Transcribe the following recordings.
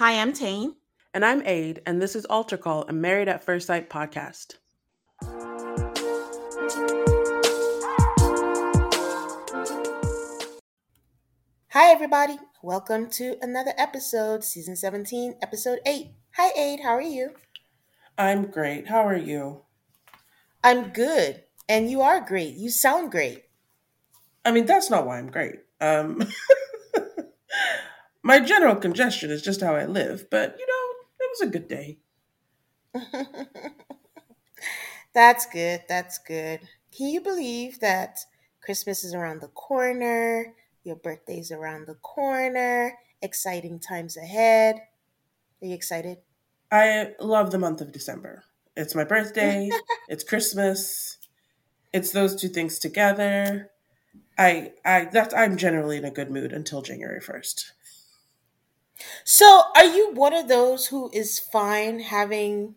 Hi, I'm Tane. And I'm Aid, and this is Altar Call, a Married at First Sight podcast. Hi, everybody. Welcome to another episode, season 17, episode 8. Hi, Aid. How are you? I'm great. How are you? I'm good. And you are great. You sound great. I mean, that's not why I'm great. Um, my general congestion is just how I live, but you know, it was a good day. That's good. That's good. Can you believe that Christmas is around the corner? Your birthday's around the corner. Exciting times ahead. Are you excited? I love the month of December. It's my birthday, it's Christmas. It's those two things together. I I that's I'm generally in a good mood until January 1st. So, are you one of those who is fine having?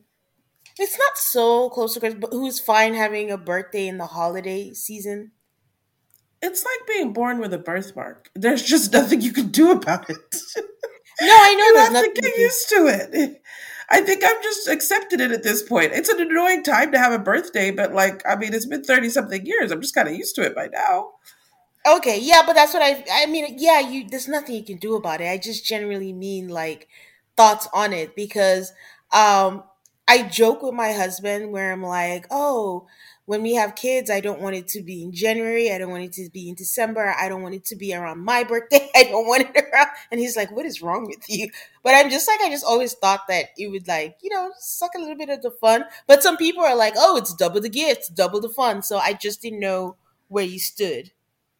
It's not so close to Christmas, but who's fine having a birthday in the holiday season? It's like being born with a birthmark. There's just nothing you can do about it. No, I know you have nothing. to get used to it. I think I've just accepted it at this point. It's an annoying time to have a birthday, but like, I mean, it's been 30 something years. I'm just kind of used to it by now. Okay, yeah, but that's what I. I mean, yeah, you. There's nothing you can do about it. I just generally mean like thoughts on it because um I joke with my husband where I'm like, oh, when we have kids, I don't want it to be in January. I don't want it to be in December. I don't want it to be around my birthday. I don't want it around. And he's like, what is wrong with you? But I'm just like, I just always thought that it would like, you know, suck a little bit of the fun. But some people are like, oh, it's double the gifts, double the fun. So I just didn't know where you stood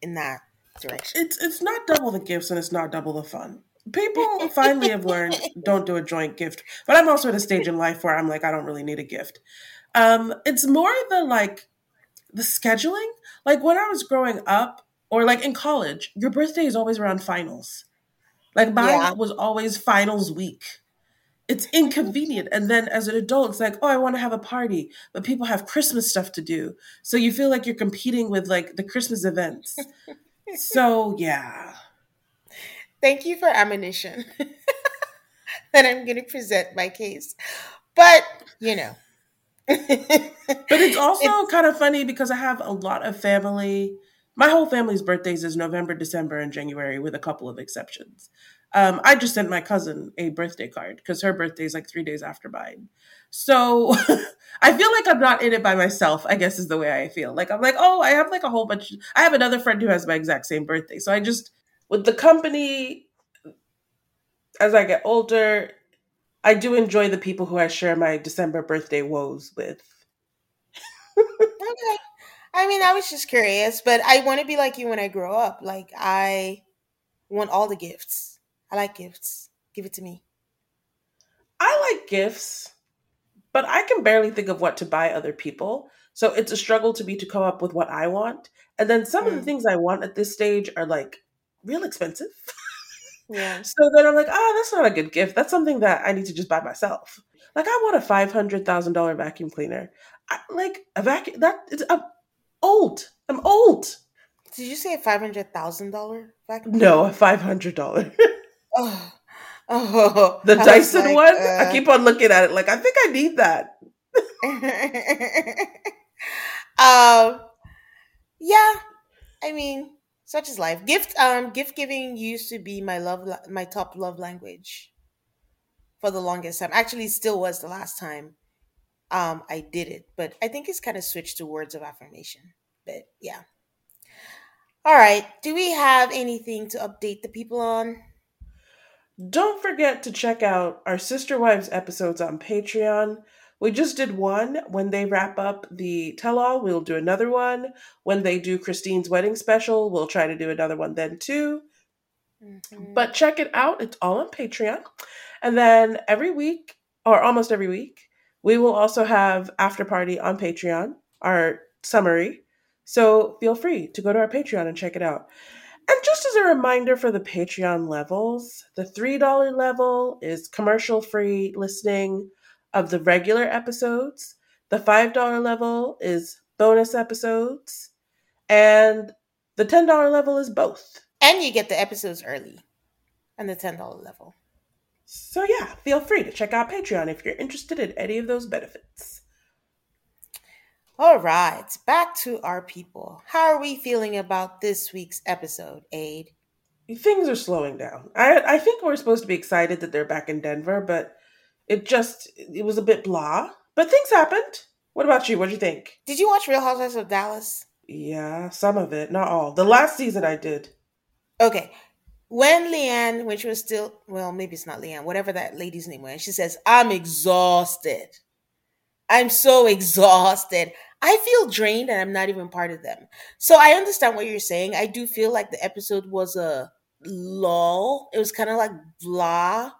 in that direction. It's it's not double the gifts and it's not double the fun. People finally have learned don't do a joint gift. But I'm also at a stage in life where I'm like, I don't really need a gift. Um, it's more the like the scheduling. Like when I was growing up, or like in college, your birthday is always around finals. Like mine Yeah. was always finals week. It's inconvenient. And then as an adult, it's like, oh, I want to have a party, but people have Christmas stuff to do. So you feel like you're competing with like the Christmas events. so yeah. Thank you for ammunition. and I'm going to present my case. But, you know. But it's also kind of funny because I have a lot of family. My whole family's birthdays is November, December, and January, with a couple of exceptions. Um, I just sent my cousin a birthday card because her birthday is like three days after mine. So I feel like I'm not in it by myself, I guess is the way I feel. Like I'm like, oh, I have like a whole bunch. I have another friend who has my exact same birthday. So I just, with the company, as I get older, I do enjoy the people who I share my December birthday woes with. okay. I mean, I was just curious, but I want to be like you when I grow up. Like, I want all the gifts. I like gifts. Give it to me. I like gifts, but I can barely think of what to buy other people. So it's a struggle to me to come up with what I want. And then some of the Mm. things I want at this stage are like real expensive. Yeah. so then I'm like, oh, that's not a good gift. That's something that I need to just buy myself. Like I want a five hundred thousand dollar vacuum cleaner. I, like a vacuum that I'm old. I'm old. Did you say a $500,000 vacuum? No, a five hundred dollar. Oh. Oh. the Dyson like, one. uh, I keep on looking at it like I think I need that. um yeah i mean such is life gift um gift giving used to be my love my top love language for the longest time actually still was the last time um i did it but i think it's kind of switched to words of affirmation but yeah all right do we have anything to update the people on Don't forget to check out our Sister Wives episodes on Patreon. We just did one. When they wrap up the tell all, we'll do another one. When they do Christine's wedding special, we'll try to do another one then too. Mm-hmm. But check it out. It's all on Patreon. And then every week, or almost every week, we will also have After Party on Patreon, our summary. So feel free to go to our Patreon and check it out. And just as a reminder for the Patreon levels, the $3 level is commercial free listening of the regular episodes. The $5 level is bonus episodes. And the $10 level is both. And you get the episodes early on the $10 level. So, yeah, feel free to check out Patreon if you're interested in any of those benefits. All right, back to our people. How are we feeling about this week's episode, Aid? Things are slowing down. I I think we're supposed to be excited that they're back in Denver, but it just it was a bit blah. But things happened. What about you? What do you think? Did you watch Real Housewives of Dallas? Yeah, some of it, not all. The last season I did. Okay. When LeeAnne, when she was still, well, maybe it's not LeeAnne, whatever that lady's name was, she says, I'm exhausted. I'm so exhausted. I feel drained and I'm not even part of them. So I understand what you're saying. I do feel like the episode was a lull. It was kind of like blah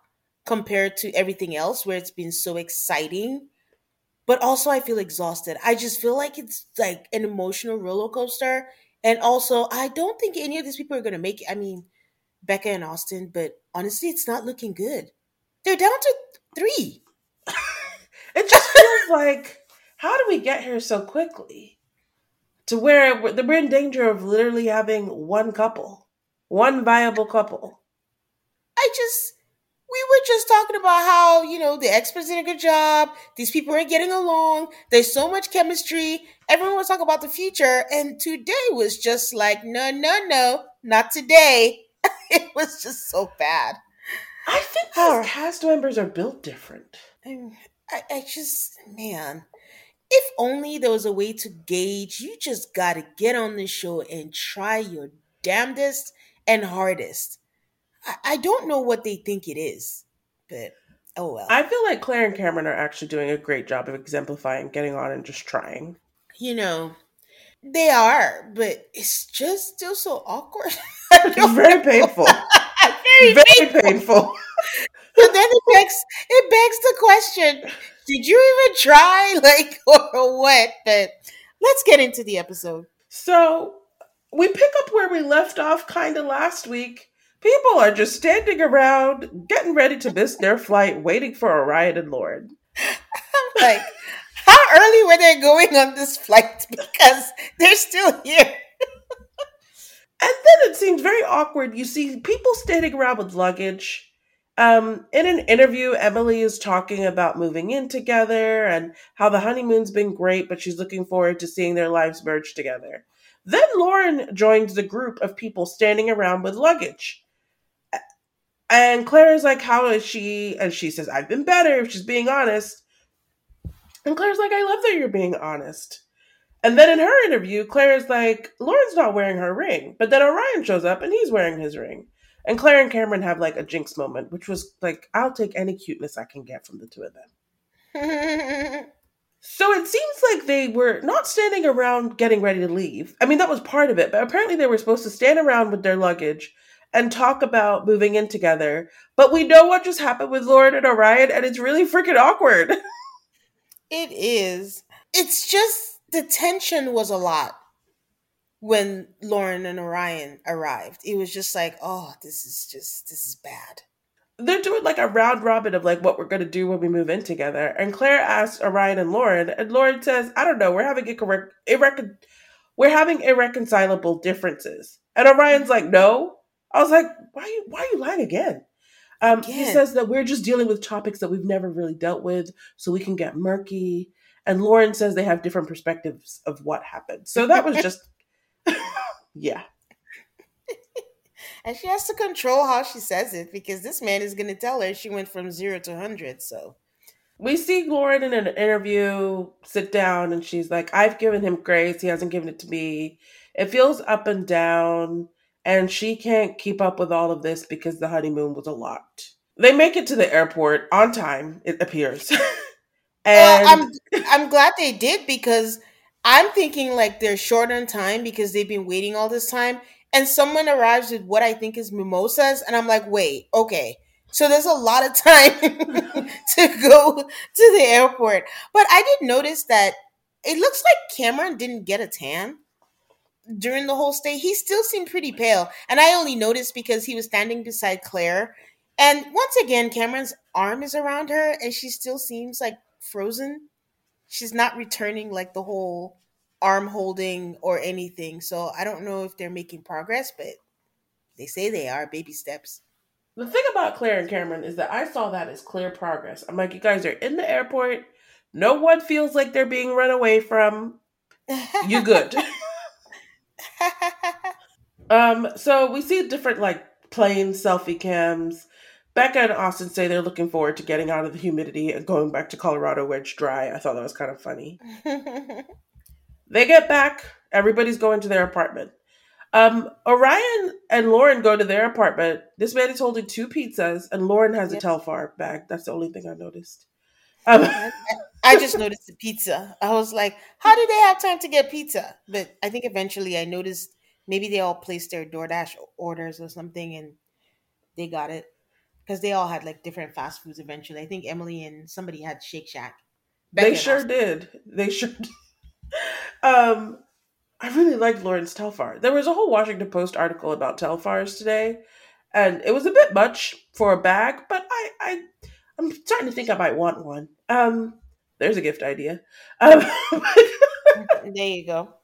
compared to everything else where it's been so exciting. But also I feel exhausted. I just feel like it's like an emotional roller coaster. And also I don't think any of these people are gonna make it. I mean, Becca and Austin, but honestly, it's not looking good. They're down to three. It just feels like, how do we get here so quickly? To where we're in danger of literally having one couple, one viable couple. I just, we were just talking about how, you know, the experts did a good job. These people are getting along. There's so much chemistry. Everyone was talking about the future. And today was just like, no, no, no, not today. it was just so bad. I think our cast members are built different. I, I just, man, if only there was a way to gauge, you just got to get on the show and try your damnedest and hardest. I, I don't know what they think it is, but oh well. I feel like Clare and Cameron are actually doing a great job of exemplifying getting on and just trying. You know, they are, but it's just still so awkward. it's very painful. very, very painful. But then it begs it begs the question: Did you even try, like, or what? But let's get into the episode. So we pick up where we left off, kind of last week. People are just standing around, getting ready to miss their flight, waiting for Orion and Lauren. I'm like, how early were they going on this flight? Because they're still here. And then it seems very awkward. You see people standing around with luggage um, in an interview, Emily is talking about moving in together and how the honeymoon's been great, but she's looking forward to seeing their lives merge together. Then Lauren joins the group of people standing around with luggage. And Clare is like, How is she? And she says, I've been better if she's being honest. And Clare's like, I love that you're being honest. And then in her interview, Clare is like, Lauren's not wearing her ring. But then Orion shows up and he's wearing his ring. And Clare and Cameron have like a jinx moment, which was like, I'll take any cuteness I can get from the two of them. so it seems like they were not standing around getting ready to leave. I mean, that was part of it, but apparently they were supposed to stand around with their luggage and talk about moving in together. But we know what just happened with Lauren and Orion, and it's really freaking awkward. it is. It's just the tension was a lot when Lauren and Orion arrived. It was just like, oh, this is just this is bad. They're doing like a round robin of like what we're gonna do when we move in together. And Clare asks Orion and Lauren, and Lauren says, I don't know, we're having irre- irrecon- we're having irreconcilable differences. And Orion's like, no. I was like, why are you why are you lying again? Um, again. He says that we're just dealing with topics that we've never really dealt with, so we can get murky. And Lauren says they have different perspectives of what happened. So that was just yeah. and she has to control how she says it because this man is going to tell her she went from zero to 100. So we see Lauren in an interview sit down and she's like, I've given him grace. He hasn't given it to me. It feels up and down. And she can't keep up with all of this because the honeymoon was a lot. They make it to the airport on time, it appears. and well, I'm I'm glad they did because I'm thinking like they're short on time because they've been waiting all this time. and someone arrives with what I think is mimosas, and I'm like, wait, okay. So there's a lot of time to go to the airport. But I did notice that it looks like Cameron didn't get a tan during the whole stay. He still seemed pretty pale. And I only noticed because he was standing beside Clare. And once again, Cameron's arm is around her and she still seems like frozen. She's not returning like the whole arm holding or anything. So I don't know if they're making progress, but they say they are baby steps. The thing about Clare and Cameron is that I saw that as clear progress. I'm like, you guys are in the airport. No one feels like they're being run away from. You good. um, so we see different like plane selfie cams. Becca and Austin say they're looking forward to getting out of the humidity and going back to Colorado where it's dry. I thought that was kind of funny. they get back, everybody's going to their apartment. Um, Orion and Lauren go to their apartment. This man is holding two pizzas, and Lauren has yep. a Telfar bag. That's the only thing I noticed. Um, I just noticed the pizza. I was like, how do they have time to get pizza? But I think eventually I noticed maybe they all placed their DoorDash orders or something, and they got it because they all had like different fast foods. Eventually, I think Emily and somebody had Shake Shack. they sure did. They sure. Did. um, I really liked Lauren's Telfar. There was a whole Washington Post article about Telfars today, and it was a bit much for a bag, but I, I I'm starting to think I might want one. Um, there's a gift idea. Um, there you go.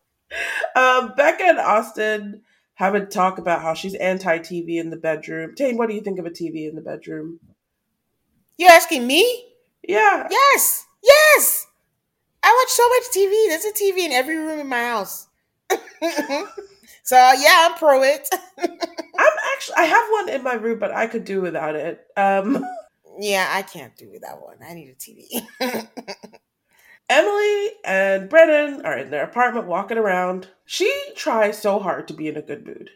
Um, Becca and Austin have a talk about how she's anti TV in the bedroom. Tane, what do you think of a TV in the bedroom? You're asking me? Yeah. Yes. Yes. I watch so much TV. There's a TV in every room in my house. so yeah, I'm pro it. I'm actually I have one in my room, but I could do without it. Um Yeah, I can't do without one. I need a TV. Emily and Brennan are in their apartment walking around. She tries so hard to be in a good mood.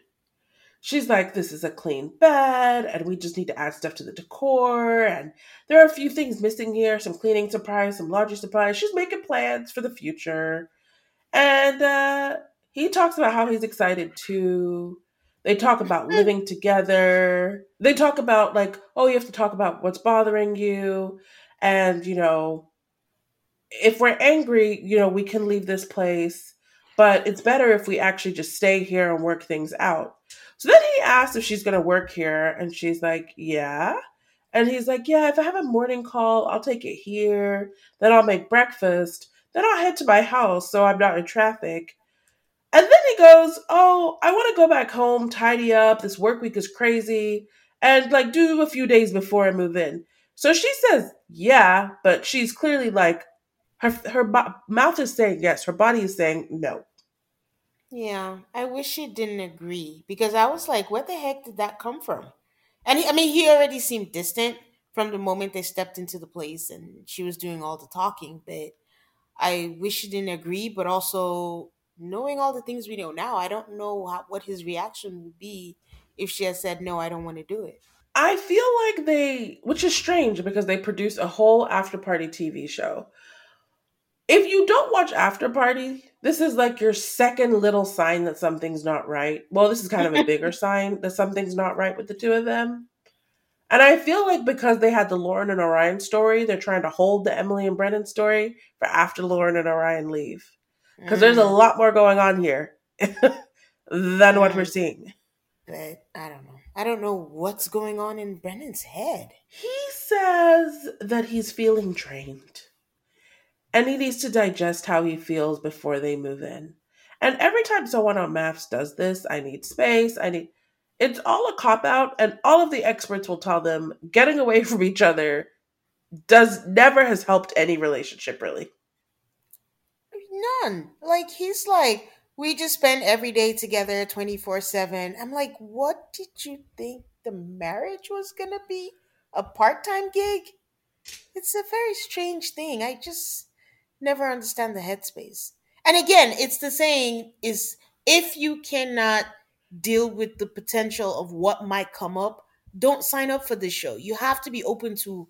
She's like, This is a clean bed, and we just need to add stuff to the decor. And there are a few things missing here some cleaning supplies, some laundry supplies. She's making plans for the future. And uh, he talks about how he's excited to they talk about living together they talk about like oh you have to talk about what's bothering you and you know if we're angry you know we can leave this place but it's better if we actually just stay here and work things out so then he asks if she's going to work here and she's like yeah and he's like yeah if i have a morning call i'll take it here then i'll make breakfast then i'll head to my house so i'm not in traffic and then he goes, Oh, I want to go back home, tidy up. This work week is crazy. And like do a few days before I move in. So she says, Yeah, but she's clearly like, her, her bo- mouth is saying yes, her body is saying no. Yeah, I wish she didn't agree because I was like, Where the heck did that come from? And he, I mean, he already seemed distant from the moment they stepped into the place and she was doing all the talking, but I wish she didn't agree, but also knowing all the things we know now, I don't know how, what his reaction would be if she had said, No, I don't want to do it. I feel like they, which is strange because they produced a whole after party TV show. If you don't watch After Party, this is like your second little sign that something's not right. Well, this is kind of a bigger sign that something's not right with the two of them. And I feel like because they had the Lauren and Orion story, they're trying to hold the Emily and Brennan story for after Lauren and Orion leave because mm. there's a mm. lot more going on here than what we're seeing. But I don't know. I don't know what's going on in Brennan's head. He says that he's feeling drained and he needs to digest how he feels before they move in. And every time someone on MAFS does this, I need space, I need. It's all a cop out, and all of the experts will tell them getting away from each other does never has helped any relationship really. None. Like he's like, we just spend every day together 24 7. I'm like, what did you think the marriage was gonna be? A part-time gig? It's a very strange thing. I just never understand the headspace. And again, it's the saying is if you cannot deal with the potential of what might come up, don't sign up for this show. You have to be open to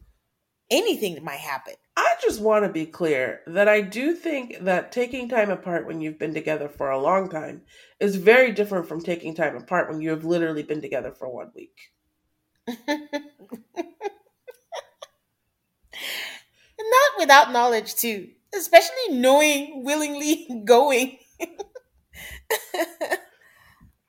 anything that might happen. I just want to be clear that I do think that taking time apart when you've been together for a long time is very different from taking time apart when you have literally been together for one week. Not without knowledge, too, especially knowing, willingly going.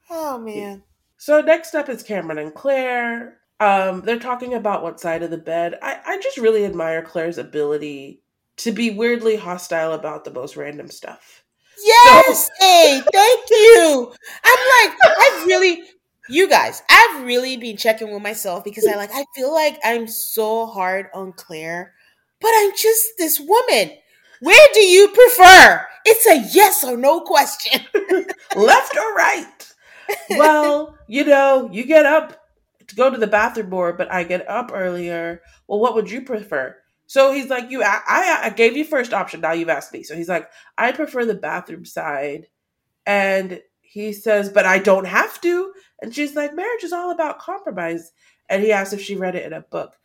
oh, man. So, next up is Cameron and Clare. Um, they're talking about what side of the bed. I, I just really admire Clare's ability to be weirdly hostile about the most random stuff. Yes, so- hey, thank you. I'm like, I've really, you guys, I've really been checking with myself because I like, I feel like I'm so hard on Clare, but I'm just this woman. Where do you prefer? It's a yes or no question. Left or right? Well, you know, you get up to go to the bathroom more, but I get up earlier. Well, what would you prefer? So he's like, you, I, I gave you first option. Now you've asked me. So he's like, I prefer the bathroom side. And he says, but I don't have to. And she's like, marriage is all about compromise. And he asks if she read it in a book.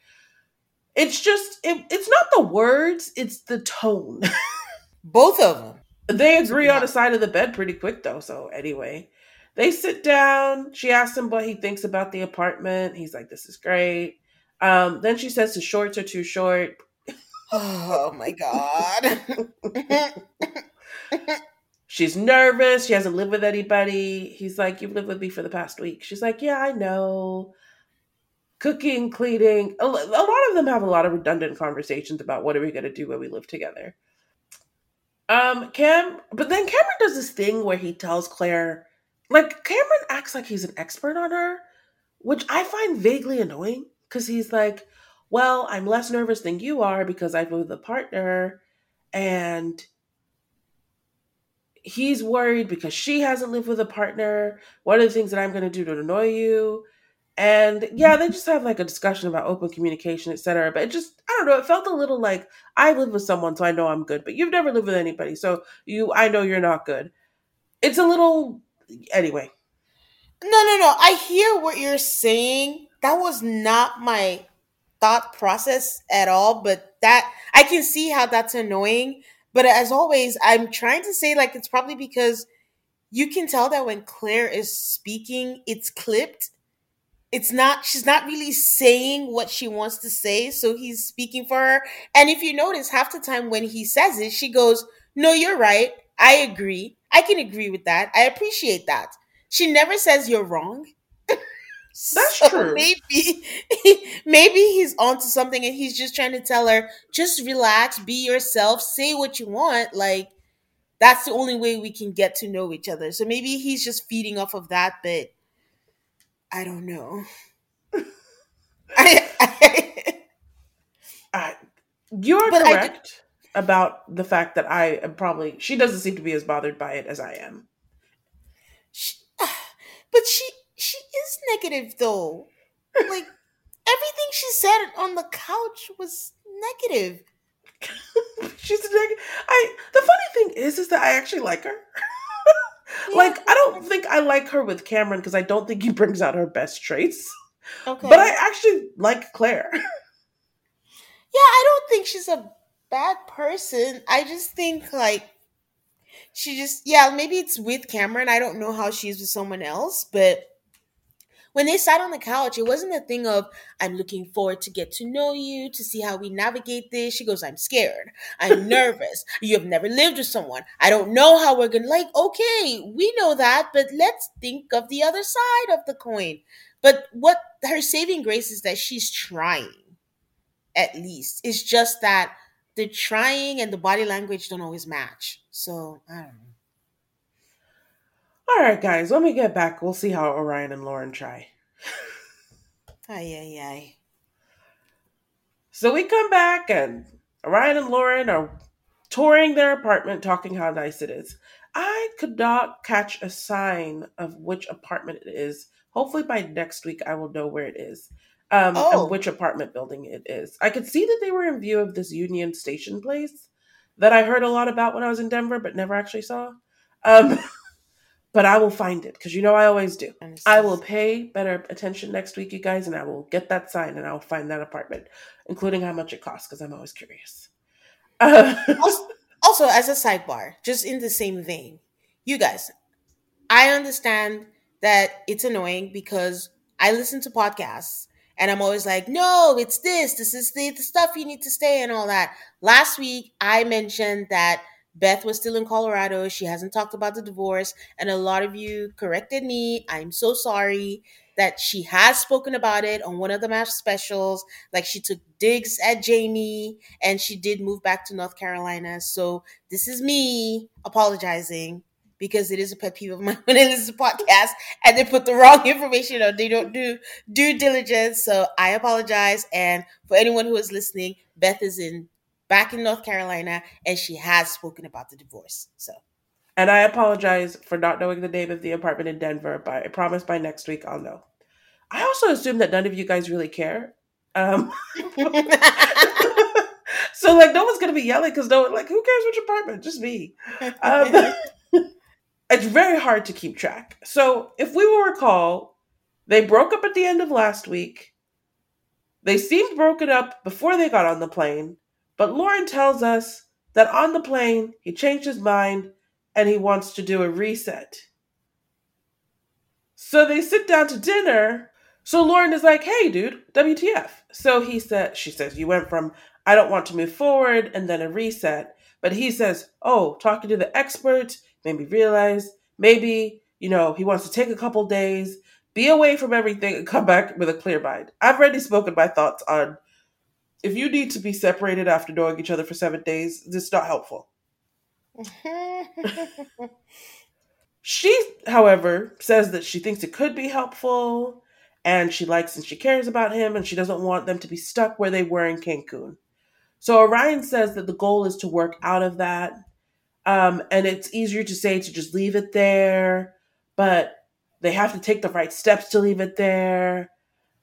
It's just, it, it's not the words, it's the tone. Both of them. They agree on a side of the bed pretty quick, though. So, anyway, they sit down. She asks him what he thinks about the apartment. He's like, this is great. Um, then she says the shorts are too short. Oh my God. She's nervous. She hasn't lived with anybody. He's like, You've lived with me for the past week. She's like, Yeah, I know. Cooking, cleaning. A lot of them have a lot of redundant conversations about what are we going to do when we live together. Um, Cam, but then Cameron does this thing where he tells Clare, like, Cameron acts like he's an expert on her, which I find vaguely annoying because he's like, well, I'm less nervous than you are because I've lived with a partner and he's worried because she hasn't lived with a partner. What are the things that I'm going to do to annoy you? And yeah, they just have like a discussion about open communication, etc. But it just, I don't know, it felt a little like I live with someone, so I know I'm good, but you've never lived with anybody, so you, I know you're not good. It's a little, anyway. No, no, no. I hear what you're saying. That was not my thought process at all, but that I can see how that's annoying. But as always, I'm trying to say like it's probably because you can tell that when Clare is speaking, it's clipped. It's not, she's not really saying what she wants to say. So he's speaking for her. And if you notice, half the time when he says it, she goes, No, you're right. I agree. I can agree with that. I appreciate that. She never says you're wrong. That's so true. Maybe, maybe he's onto something, and he's just trying to tell her, just relax, be yourself, say what you want. Like that's the only way we can get to know each other. So maybe he's just feeding off of that, but I don't know. I, I, I, you're correct about the fact that I am probably she doesn't seem to be as bothered by it as I am. She, but she she is negative though. Like everything she said on the couch was negative. She's negative. I the funny thing is is that I actually like her. Yeah. Like I don't think I like her with Cameron because I don't think he brings out her best traits. Okay. But I actually like Clare. yeah, I don't think she's a bad person. I just think like she just yeah, maybe it's with Cameron. I don't know how she's with someone else, but when they sat on the couch, it wasn't a thing of, I'm looking forward to get to know you, to see how we navigate this. She goes, I'm scared. I'm nervous. You have never lived with someone. I don't know how we're going to, like, okay, we know that, but let's think of the other side of the coin. But what her saving grace is that she's trying, at least. It's just that the trying and the body language don't always match. So, I don't know. All right, guys, when we get back, we'll see how Orion and Lauren try. Ay, ay, ay. So we come back, and Orion and Lauren are touring their apartment, talking how nice it is. I could not catch a sign of which apartment it is. Hopefully, by next week, I will know where it is um, oh. and which apartment building it is. I could see that they were in view of this Union Station place that I heard a lot about when I was in Denver, but never actually saw. Um, but I will find it because you know I always do. I will pay better attention next week, you guys, and I will get that sign and I'll find that apartment, including how much it costs because I'm always curious. also, also, as a sidebar, just in the same vein, you guys, I understand that it's annoying because I listen to podcasts and I'm always like, no, it's this, this is the, the stuff you need to stay and all that. Last week, I mentioned that Beth was still in Colorado. She hasn't talked about the divorce. And a lot of you corrected me. I'm so sorry that she has spoken about it on one of the MAFS specials. Like she took digs at Jamie and she did move back to North Carolina. So this is me apologizing because it is a pet peeve of mine when I listen to podcasts and they put the wrong information or they don't do due diligence. So I apologize. And for anyone who is listening, Beth is in back in North Carolina, and she has spoken about the divorce. So. And I apologize for not knowing the name of the apartment in Denver, but I promise by next week I'll know. I also assume that none of you guys really care. Um, so like no one's gonna be yelling because no one like who cares which apartment? Just me. Um, it's very hard to keep track. So if we will recall, they broke up at the end of last week. They seemed broken up before they got on the plane. But Lauren tells us that on the plane, he changed his mind and he wants to do a reset. So they sit down to dinner. So Lauren is like, hey, dude, WTF. So he said, she says, you went from I don't want to move forward and then a reset. But he says, oh, talking to the expert made me realize maybe, you know, he wants to take a couple days, be away from everything, and come back with a clear mind. I've already spoken my thoughts on if you need to be separated after knowing each other for seven days, this is not helpful. she, however, says that she thinks it could be helpful and she likes and she cares about him and she doesn't want them to be stuck where they were in Cancun. So Orion says that the goal is to work out of that. Um, and it's easier to say to just leave it there, but they have to take the right steps to leave it there.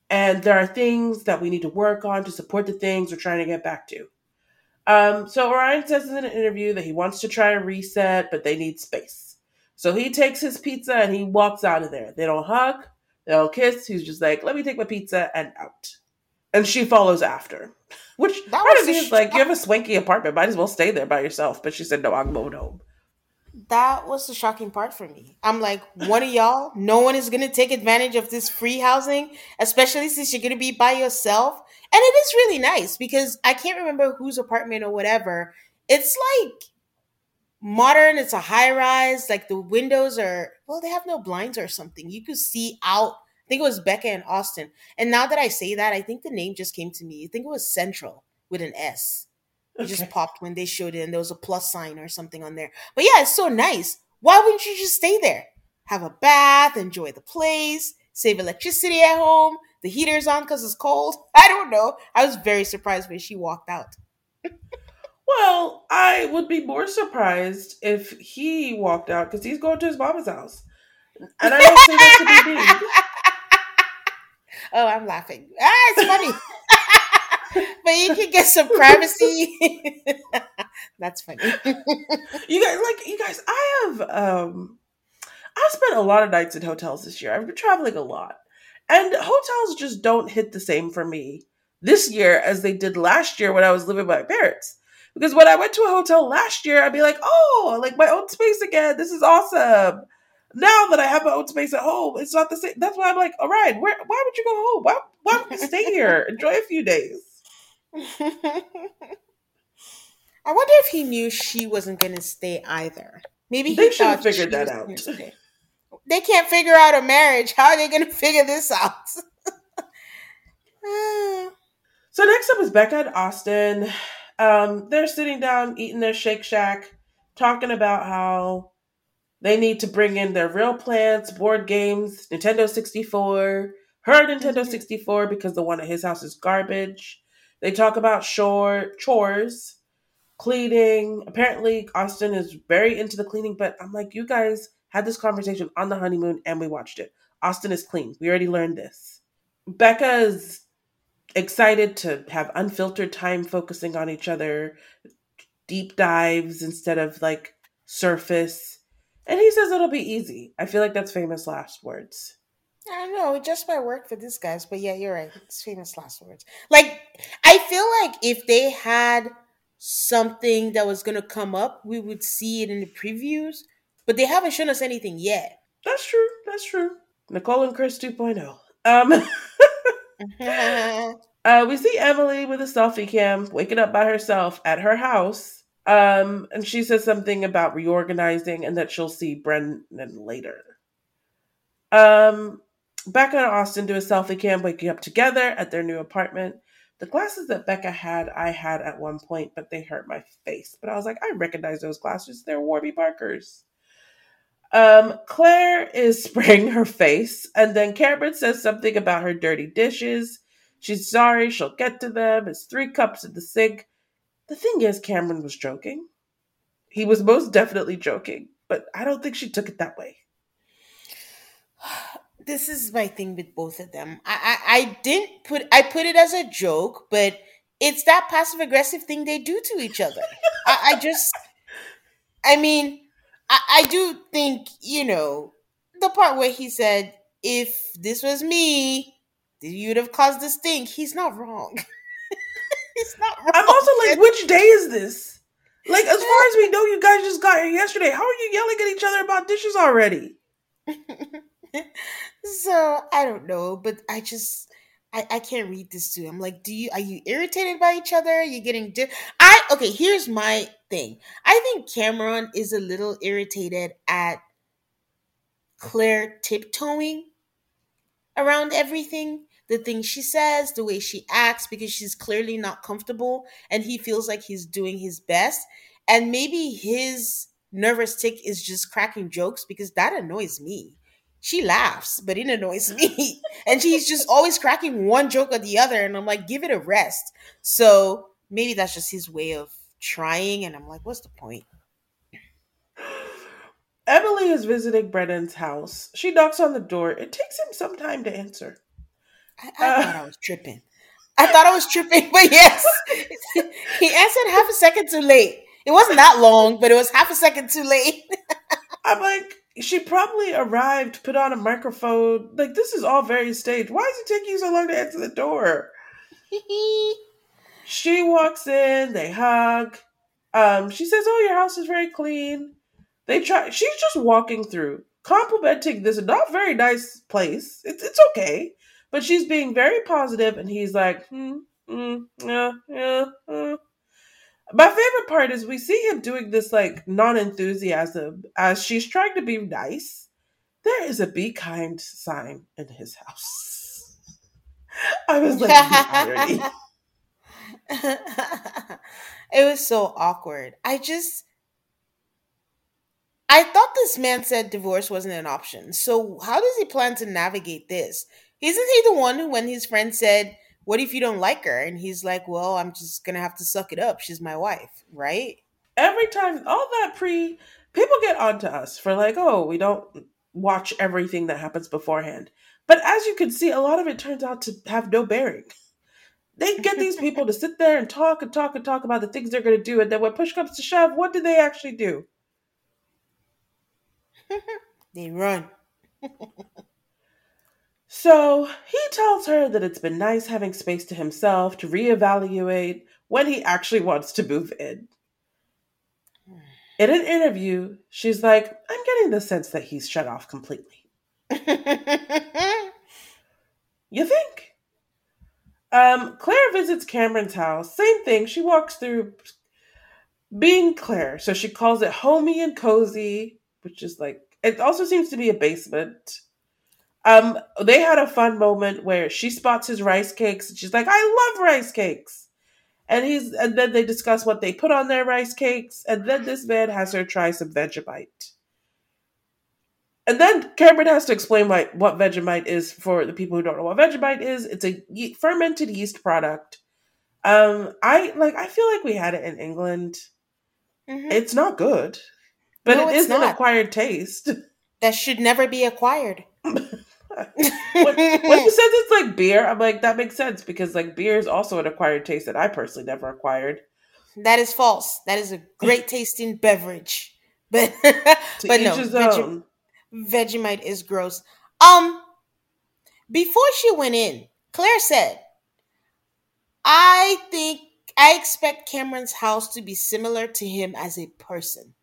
And there are things that we need to work on to support the things we're trying to get back to. Um, so Orion says in an interview that he wants to try a reset, but they need space. So he takes his pizza and he walks out of there. They don't hug, they don't kiss. He's just like, let me take my pizza and out. And she follows after. Which that part of me is like, you have a swanky apartment, might as well stay there by yourself. But she said, no, I'm going home that was the shocking part for me. I'm like, one of y'all, no one is gonna take advantage of this free housing, especially since you're gonna be by yourself. And it is really nice because I can't remember whose apartment or whatever. It's like modern, it's a high rise, like the windows are well, they have no blinds or something. You could see out. I think it was Becca and Austin. And now that I say that, I think the name just came to me. I think it was Central with an S. It okay. just popped when they showed it and there was a plus sign or something on there. But yeah, it's so nice. Why wouldn't you just stay there? Have a bath, enjoy the place, save electricity at home. The heater's on because it's cold. I don't know. I was very surprised when she walked out. well, I would be more surprised if he walked out because he's going to his mama's house. And I don't say that to be mean. Oh, I'm laughing. Ah, it's funny. but you can get some privacy. That's funny. you guys, like you guys, I have um, I've spent a lot of nights in hotels this year. I've been traveling a lot, and hotels just don't hit the same for me this year as they did last year when I was living with my parents. Because when I went to a hotel last year, I'd be like, "Oh, like my own space again. This is awesome." Now that I have my own space at home, it's not the same. That's why I'm like, "All right, where? Why would you go home? Why? Why would you stay here? Enjoy a few days." I wonder if he knew she wasn't going to stay either. Maybe he they should have figured that out. They can't figure out a marriage. How are they going to figure this out? so next up is Becca and Austin. Um, they're sitting down eating their Shake Shack, talking about how they need to bring in their real plants, board games, Nintendo 64, her Nintendo mm-hmm. 64 because the one at his house is garbage. They talk about shore chores, cleaning. Apparently, Austin is very into the cleaning, but I'm like, you guys had this conversation on the honeymoon and we watched it. Austin is clean. We already learned this. Becca is excited to have unfiltered time focusing on each other, deep dives instead of like surface. And he says it'll be easy. I feel like that's famous last words. I don't know, it just might work for these guys, but yeah, you're right. It's famous last words. Like, I feel like if they had something that was gonna come up, we would see it in the previews, but they haven't shown us anything yet. That's true. That's true. Nicole and Chris 2.0. Um uh, we see Emily with a selfie cam waking up by herself at her house. Um, and she says something about reorganizing and that she'll see Brennan later. Um, Becca and Austin do a selfie cam waking up together at their new apartment. The glasses that Becca had, I had at one point, but they hurt my face. But I was like, I recognize those glasses. They're Warby Parkers. Um, Clare is spraying her face, and then Cameron says something about her dirty dishes. She's sorry, she'll get to them. It's three cups in the sink. The thing is, Cameron was joking. He was most definitely joking, but I don't think she took it that way. This is my thing with both of them. I, I, I didn't put I put it as a joke, but it's that passive aggressive thing they do to each other. I, I just I mean, I, I do think, you know, the part where he said, if this was me, you'd have caused this thing. He's not wrong. He's not wrong. I'm also like, which day is this? Like, as far as we know, you guys just got here yesterday. How are you yelling at each other about dishes already? so I don't know, but I just I, I can't read this too. I'm like, do you are you irritated by each other? Are you getting di- I okay, here's my thing. I think Cameron is a little irritated at Clare tiptoeing around everything. The things she says, the way she acts, because she's clearly not comfortable and he feels like he's doing his best. And maybe his nervous tick is just cracking jokes because that annoys me she laughs, but it annoys me. and she's just always cracking one joke or the other. And I'm like, give it a rest. So maybe that's just his way of trying. And I'm like, what's the point? Emily is visiting Brennan's house. She knocks on the door. It takes him some time to answer. I, I uh, thought I was tripping. I thought I was tripping, but yes, he answered half a second too late. It wasn't that long, but it was half a second too late. I'm like, she probably arrived, put on a microphone. Like this is all very staged. Why is it taking you so long to answer the door? she walks in, they hug. Um, she says, "Oh, your house is very clean." They try. She's just walking through, complimenting this not very nice place. It's it's okay, but she's being very positive, and he's like, hmm, mm, yeah, yeah, uh. My favorite part is we see him doing this like non enthusiasm as she's trying to be nice. There is a be kind sign in his house. I was like, it was so awkward. I just, I thought this man said divorce wasn't an option. So how does he plan to navigate this? Isn't he the one who, when his friend said, what if you don't like her? And he's like, well, I'm just gonna have to suck it up. She's my wife, right? Every time, all that pre, people get onto us for like, oh, we don't watch everything that happens beforehand. But as you can see, a lot of it turns out to have no bearing. They get these people to sit there and talk and talk and talk about the things they're going to do. And then when push comes to shove, what do they actually do? they run. So he tells her that it's been nice having space to himself to reevaluate when he actually wants to move in. In an interview, she's like, I'm getting the sense that he's shut off completely. you think? Um, Clare visits Cameron's house. Same thing. She walks through being Clare. So she calls it homey and cozy, which is like, it also seems to be a basement. Um, they had a fun moment where she spots his rice cakes and she's like, I love rice cakes. And he's and then they discuss what they put on their rice cakes, and then this man has her try some Vegemite. And then Cameron has to explain what, what Vegemite is for the people who don't know what Vegemite is. It's a ye- fermented yeast product. Um, I like. I feel like we had it in England. Mm-hmm. It's not good, but no, it is not. an acquired taste that should never be acquired. when, when you said it's like beer, I'm like, that makes sense because like beer is also an acquired taste that I personally never acquired. That is false. That is a great tasting beverage. but but no, Veg- Vegemite is gross. Um, before she went in, Clare said, "I think I expect Cameron's house to be similar to him as a person."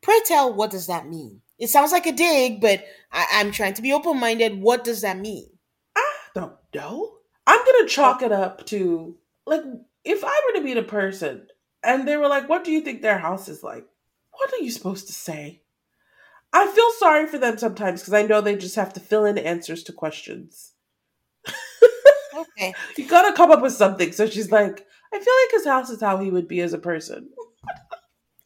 Pray tell, what does that mean? It sounds like a dig, but I- I'm trying to be open minded. What does that mean? I don't know. I'm gonna chalk it up to like if I were to meet a person and they were like, "What do you think their house is like?" What are you supposed to say? I feel sorry for them sometimes because I know they just have to fill in answers to questions. okay, you gotta come up with something. So she's like, "I feel like his house is how he would be as a person."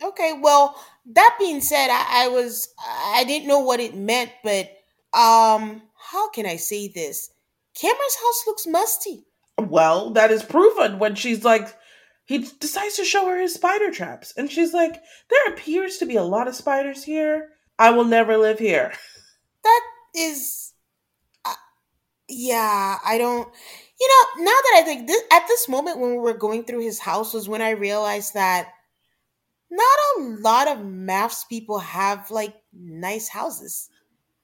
Okay, well, that being said, I, I was I didn't know what it meant, but um, how can I say this? Cameron's house looks musty. Well, that is proven when she's like, he decides to show her his spider traps. And she's like, there appears to be a lot of spiders here. I will never live here. That is, uh, yeah, I don't, you know, now that I think this, at this moment when we were going through his house was when I realized that not a lot of MAFS people have like nice houses.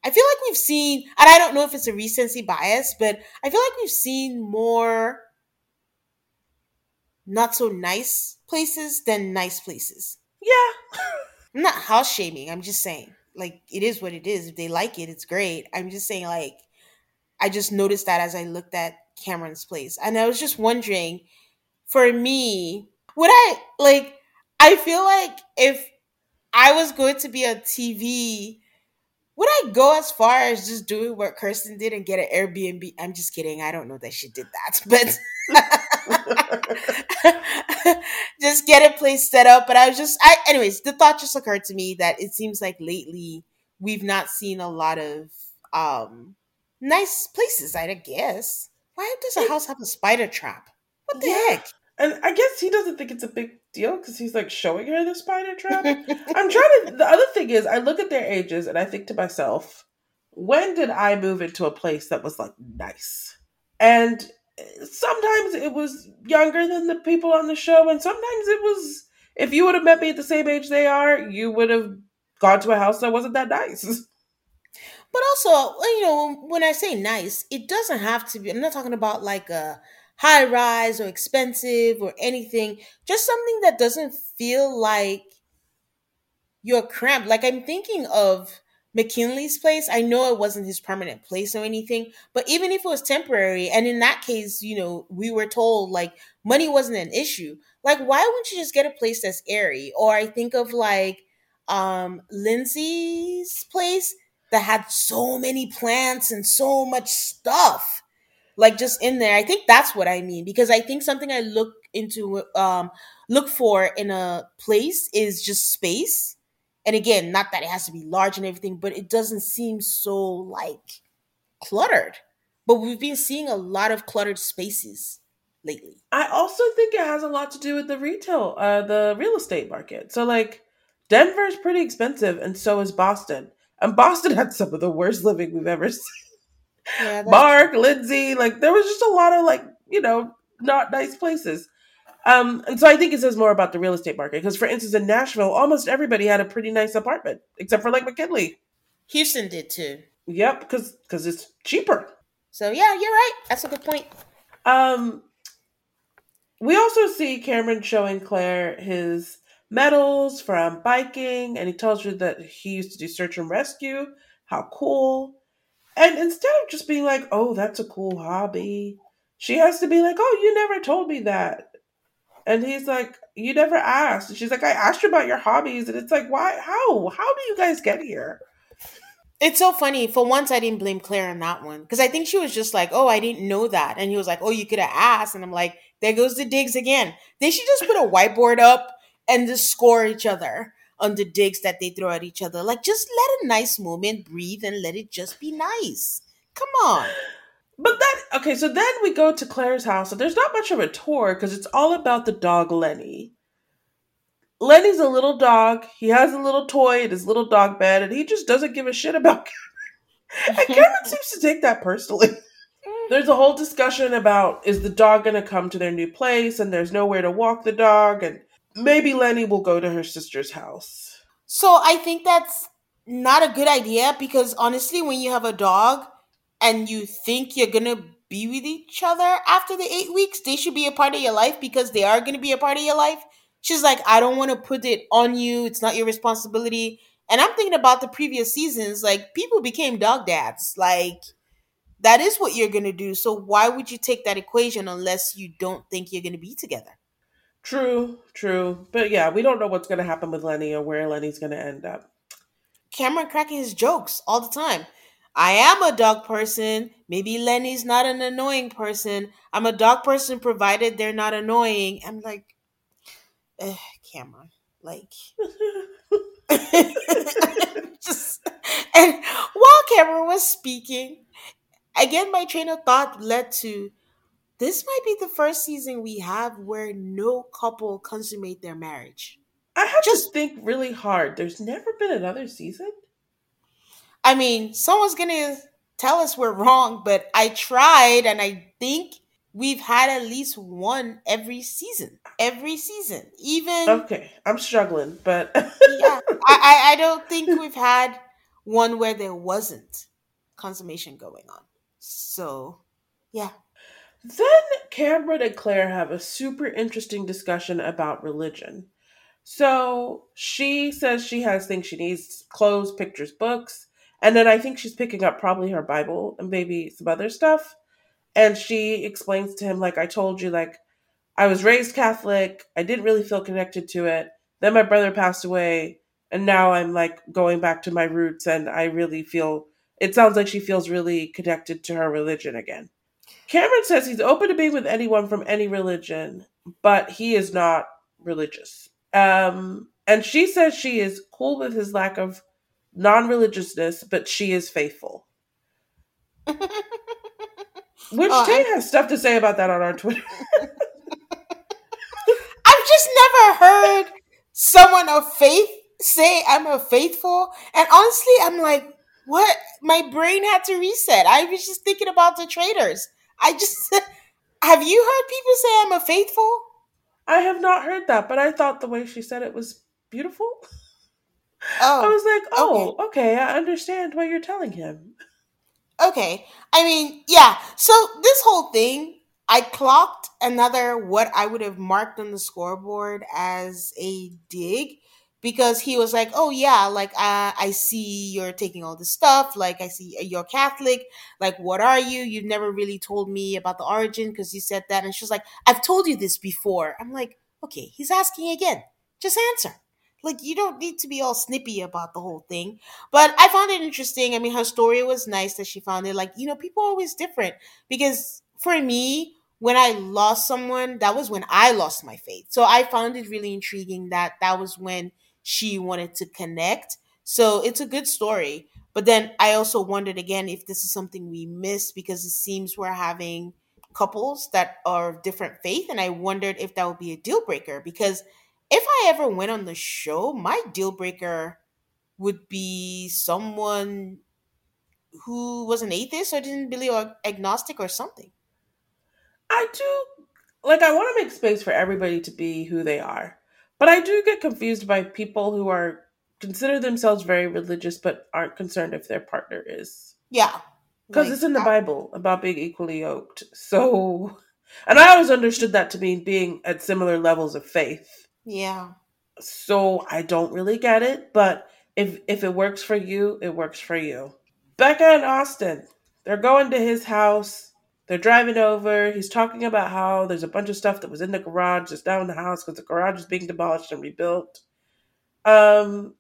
I feel like we've seen, and I don't know if it's a recency bias, but I feel like we've seen more not so nice places than nice places. Yeah. I'm not house shaming. I'm just saying, like, it is what it is. If they like it, it's great. I'm just saying, like, I just noticed that as I looked at Cameron's place. And I was just wondering, for me, would I, like, I feel like if I was going to be on TV would I go as far as just doing what Kirsten did and get an Airbnb? I'm just kidding. I don't know that she did that, but just get a place set up. But I was just, I, anyways, the thought just occurred to me that it seems like lately we've not seen a lot of um nice places. I guess. Why does a house have a spider trap? What the yeah. heck? And I guess he doesn't think it's a big deal because he's like showing her the spider trap. I'm trying to. The other thing is, I look at their ages and I think to myself, when did I move into a place that was like nice? And eh, sometimes it was younger than the people on the show, and sometimes it was. If you would have met me at the same age they are, you would have gone to a house that wasn't that nice. But also, you know, when I say nice, it doesn't have to be. I'm not talking about like a high rise or expensive or anything. Just something that doesn't feel like you're cramped. Like I'm thinking of McKinley's place. I know it wasn't his permanent place or anything, but even if it was temporary, and in that case, you know, we were told like money wasn't an issue. Like, why wouldn't you just get a place that's airy? Or I think of like um Lindsay's place that had so many plants and so much stuff like just in there. I think that's what I mean because I think something I look into um look for in a place is just space. And again, not that it has to be large and everything, but it doesn't seem so like cluttered. But we've been seeing a lot of cluttered spaces lately. I also think it has a lot to do with the retail, uh, the real estate market. So like Denver's pretty expensive, and so is Boston. And Boston had some of the worst living we've ever seen. Yeah, Mark. Lindsay, like there was just a lot of like, you know, not nice places. Um, and so I think it says more about the real estate market because, for instance, in Nashville, almost everybody had a pretty nice apartment except for like McKinley. Houston did too. Yep, because because it's cheaper. So yeah, you're right. That's a good point. Um, we also see Cameron showing Clare his medals from biking, and he tells her that he used to do search and rescue. How cool! And instead of just being like, oh, that's a cool hobby, she has to be like, oh, you never told me that. And he's like, you never asked. And she's like, I asked you about your hobbies. And it's like, why? How? How do you guys get here? It's so funny. For once, I didn't blame Clare on that one because I think she was just like, "Oh, I didn't know that," and he was like, "Oh, you could have asked," and I'm like, "There goes the digs again." They should just put a whiteboard up and just score each other on the digs that they throw at each other. Like, just let a nice moment breathe and let it just be nice. Come on. But then, okay, so then we go to Clare's house, and there's not much of a tour because it's all about the dog Lenny. Lenny's a little dog. He has a little toy in his little dog bed, and he just doesn't give a shit about Cameron. and Cameron seems to take that personally. There's a whole discussion about is the dog going to come to their new place, and there's nowhere to walk the dog, and maybe Lenny will go to her sister's house. So I think that's not a good idea because honestly, when you have a dog and you think you're gonna be with each other after the eight weeks, they should be a part of your life because they are gonna be a part of your life. She's like, I don't want to put it on you. It's not your responsibility. And I'm thinking about the previous seasons. Like people became dog dads. Like that is what you're gonna do. So why would you take that equation unless you don't think you're gonna be together? True, true. But yeah, we don't know what's going to happen with Lenny or where Lenny's going to end up. Cameron cracking his jokes all the time. I am a dog person. Maybe Lenny's not an annoying person. I'm a dog person provided they're not annoying. I'm like, eh, Cameron, like, just. And while Cameron was speaking, again, my train of thought led to this might be the first season we have where no couple consummate their marriage. I have Just to think really hard. There's never been another season. I mean, someone's gonna tell us we're wrong, but I tried and I think we've had at least one every season. Every season. Even Okay, I'm struggling, but yeah. I, I, I don't think we've had one where there wasn't consummation going on. So yeah. Then Cameron and Clare have a super interesting discussion about religion. So she says she has things she needs clothes, pictures, books. And then I think she's picking up probably her Bible and maybe some other stuff. And she explains to him, like I told you, like I was raised Catholic. I didn't really feel connected to it. Then my brother passed away. And now I'm like going back to my roots. And I really feel, it sounds like she feels really connected to her religion again. Cameron says he's open to being with anyone from any religion, but he is not religious. Um, and she says she is cool with his lack of non religiousness, but she is faithful. Which Oh, Tate I'm has stuff to say about that on our Twitter. I've just never heard someone of faith say I'm a faithful. And honestly, I'm like, what? My brain had to reset. I was just thinking about the Traitors. I just have you heard people say I'm a faithful? I have not heard that, but I thought the way she said it was beautiful. Oh, I was like, oh, okay. oh, okay, I understand what you're telling him. Okay. I mean, yeah. So this whole thing, I clocked another what I would have marked on the scoreboard as a dig because he was like, "Oh yeah, like uh, I see you're taking all this stuff. Like I see you're Catholic. Like what are you? You've never really told me about the origin because you said that." And she was like, "I've told you this before." I'm like, "Okay, he's asking again. Just answer." Like you don't need to be all snippy about the whole thing. But I found it interesting. I mean, her story was nice that she found it. Like, you know, people are always different. Because for me, when I lost someone, that was when I lost my faith. So I found it really intriguing that that was when she wanted to connect. So it's a good story. But then I also wondered again if this is something we missed because it seems we're having couples that are of different faith. And I wondered if that would be a deal breaker because if I ever went on the show, my deal breaker would be someone who was an atheist or didn't believe or agnostic or something. I do like I want to make space for everybody to be who they are. But I do get confused by people who are consider themselves very religious but aren't concerned if their partner is. Yeah. Because Like it's in the that. Bible about being equally yoked. So and I always understood that to mean being at similar levels of faith. Yeah. So I don't really get it, but if if it works for you, it works for you. Becca and Austin, they're going to his house. They're driving over. He's talking about how there's a bunch of stuff that was in the garage that's down in the house because the garage is being demolished and rebuilt. Um,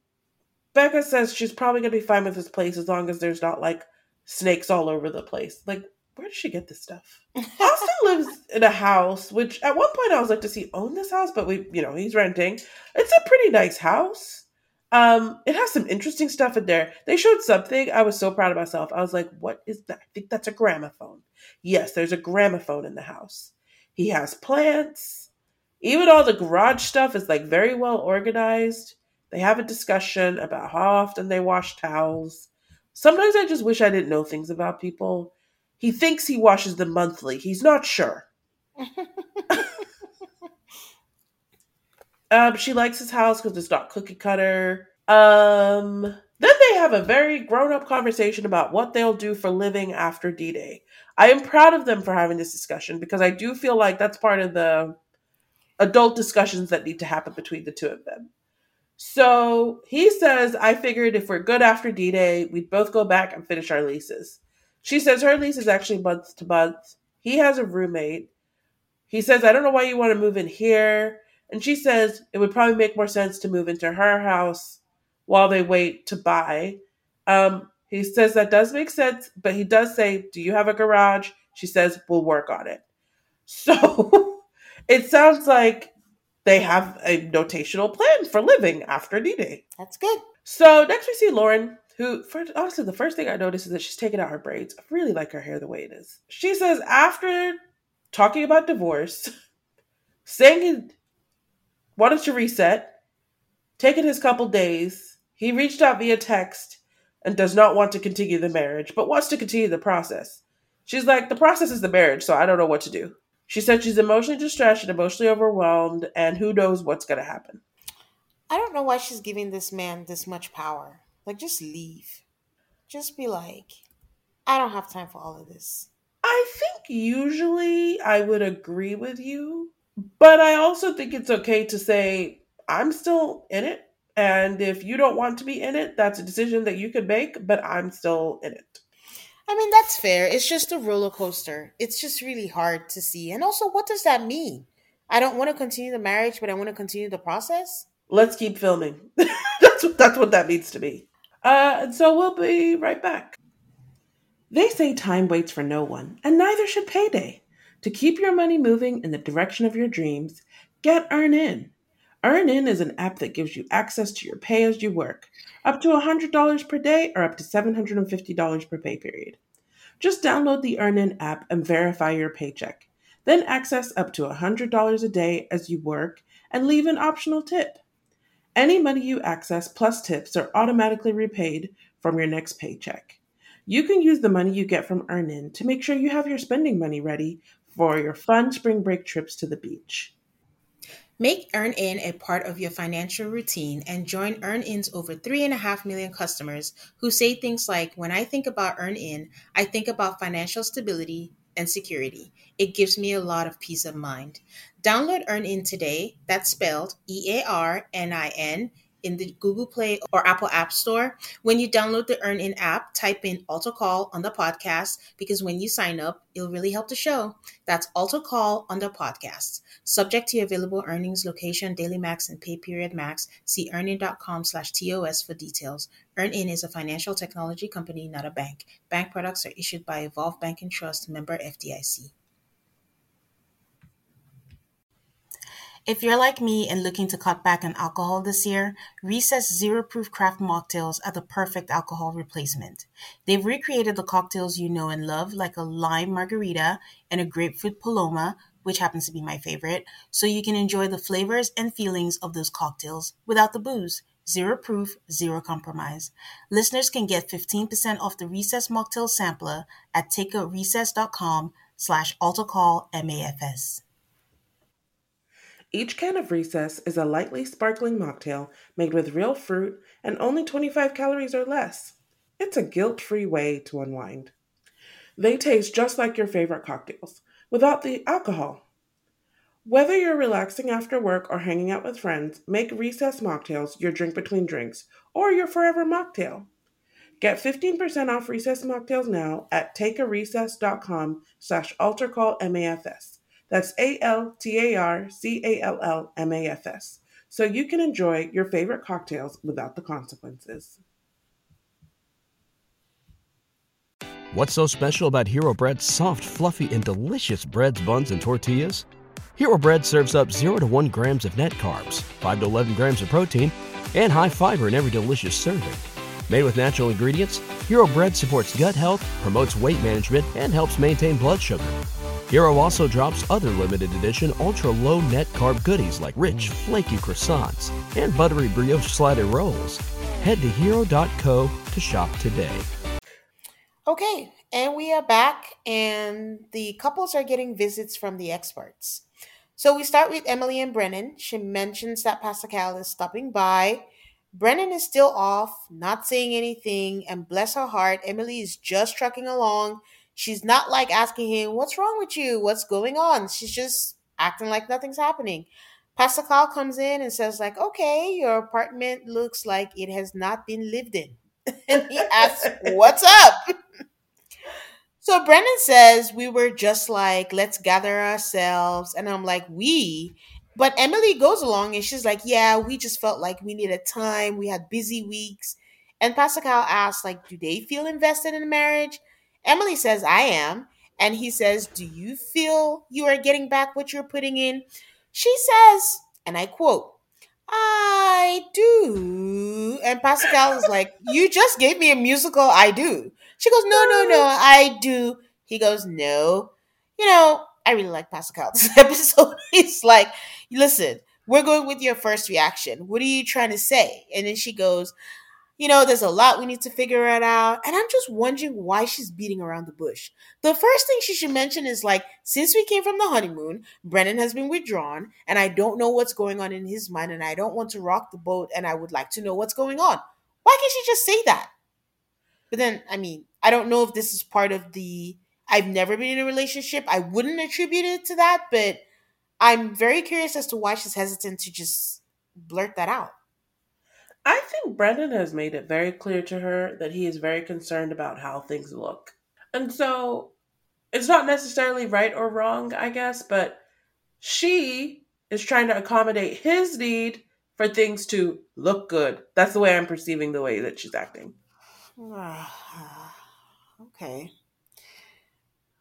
Becca says she's probably gonna be fine with this place as long as there's not like snakes all over the place. Like, where did she get this stuff? Austin lives in a house, which at one point I was like, does he own this house? But we, you know, he's renting. It's a pretty nice house. Um, it has some interesting stuff in there. They showed something. I was so proud of myself. I was like, what is that? I think that's a gramophone. Yes, there's a gramophone in the house. He has plants. Even all the garage stuff is like very well organized. They have a discussion about how often they wash towels. Sometimes I just wish I didn't know things about people. He thinks he washes them monthly. He's not sure. Um, she likes his house because it's not cookie cutter. Um, then they have a very grown up conversation about what they'll do for living after D Day. I am proud of them for having this discussion because I do feel like that's part of the adult discussions that need to happen between the two of them. So he says, I figured if we're good after D Day, we'd both go back and finish our leases. She says her lease is actually month to month. He has a roommate. He says, I don't know why you want to move in here. And she says it would probably make more sense to move into her house while they wait to buy. Um, he says that does make sense, but he does say, Do you have a garage? She says, We'll work on it. So it sounds like they have a notational plan for living after D Day. That's good. So next we see Lauren, who, for, honestly, the first thing I notice is that she's taking out her braids. I really like her hair the way it is. She says, after talking about divorce, saying wanted to reset, taking his couple days, he reached out via text and does not want to continue the marriage, but wants to continue the process. She's like, the process is the marriage, so I don't know what to do. She said she's emotionally distressed and emotionally overwhelmed, and who knows what's going to happen. I don't know why she's giving this man this much power. Like, just leave. Just be like, I don't have time for all of this. I think usually I would agree with you, but I also think it's okay to say, I'm still in it. And if you don't want to be in it, that's a decision that you could make, but I'm still in it. I mean, that's fair. It's just a roller coaster. It's just really hard to see. And also, what does that mean? I don't want to continue the marriage, but I want to continue the process? Let's keep filming. that's, what, that's what that means to me. Uh, and so we'll be right back. They say time waits for no one, and neither should payday. To keep your money moving in the direction of your dreams, get EarnIn. EarnIn is an app that gives you access to your pay as you work, up to $100 per day or up to $750 per pay period. Just download the EarnIn app and verify your paycheck. Then access up to $100 a day as you work and leave an optional tip. Any money you access plus tips are automatically repaid from your next paycheck. You can use the money you get from EarnIn to make sure you have your spending money ready for your fun spring break trips to the beach. Make EarnIn a part of your financial routine and join EarnIn's over 3.5 million customers who say things like, When I think about EarnIn, I think about financial stability and security. It gives me a lot of peace of mind. Download EarnIn today. That's spelled E A R N I N in the Google Play or Apple App Store. When you download the EarnIn app, type in Altar Call on the podcast because when you sign up, it'll really help the show. That's Altar Call on the podcast. Subject to available earnings, location, daily max, and pay period max. See earnin.com slash TOS for details. EarnIn is a financial technology company, not a bank. Bank products are issued by Evolve Bank and Trust, member FDIC. If you're like me and looking to cut back on alcohol this year, Recess Zero Proof Craft Mocktails are the perfect alcohol replacement. They've recreated the cocktails you know and love, like a lime margarita and a grapefruit paloma, which happens to be my favorite, so you can enjoy the flavors and feelings of those cocktails without the booze. Zero proof, zero compromise. Listeners can get 15% off the Recess Mocktail Sampler at takearecess.com slash altarcallmafs. Each can of Recess is a lightly sparkling mocktail made with real fruit and only 25 calories or less. It's a guilt free way to unwind. They taste just like your favorite cocktails, without the alcohol. Whether you're relaxing after work or hanging out with friends, make Recess mocktails your drink between drinks or your forever mocktail. Get 15% off Recess mocktails now at takearecess.com slash altarcallmafs. That's A L T A R C A L L M A F S. So you can enjoy your favorite cocktails without the consequences. What's so special about Hero Bread's soft, fluffy, and delicious breads, buns, and tortillas? Hero Bread serves up 0 to 1 grams of net carbs, 5 to 11 grams of protein, and high fiber in every delicious serving. Made with natural ingredients, Hero Bread supports gut health, promotes weight management, and helps maintain blood sugar. Hero also drops other limited edition ultra low net carb goodies like rich, flaky croissants and buttery brioche slider rolls. Head to hero.co to shop today. Okay, and we are back, and the couples are getting visits from the experts. So we start with Emily and Brennan. She mentions that Pascal is stopping by Brennan is still off, not saying anything, and bless her heart, Emily is just trucking along. She's not like asking him, What's wrong with you? What's going on? She's just acting like nothing's happening. Pascal comes in and says, like, okay, your apartment looks like it has not been lived in. and he asks, What's up? So Brennan says we were just like, let's gather ourselves. And I'm like, we? But Emily goes along and she's like, yeah, we just felt like we needed time. We had busy weeks. And Pascal asks, like, do they feel invested in marriage? Emily says, I am. And he says, do you feel you are getting back what you're putting in? She says, and I quote, I do. And Pascal is like, You just gave me a musical, I do. She goes, No, no, no, I do. He goes, No. You know, I really like Pascal this episode. He's like, Listen, we're going with your first reaction. What are you trying to say? And then she goes, you know, there's a lot we need to figure it out. And I'm just wondering why she's beating around the bush. The first thing she should mention is like, since we came from the honeymoon, Brennan has been withdrawn, and I don't know what's going on in his mind, and I don't want to rock the boat, and I would like to know what's going on. Why can't she just say that? But then, I mean, I don't know if this is part of the I've never been in a relationship. I wouldn't attribute it to that, but I'm very curious as to why she's hesitant to just blurt that out. I think Brennan has made it very clear to her that he is very concerned about how things look. And so it's not necessarily right or wrong, I guess, but she is trying to accommodate his need for things to look good. That's the way I'm perceiving the way that she's acting. okay.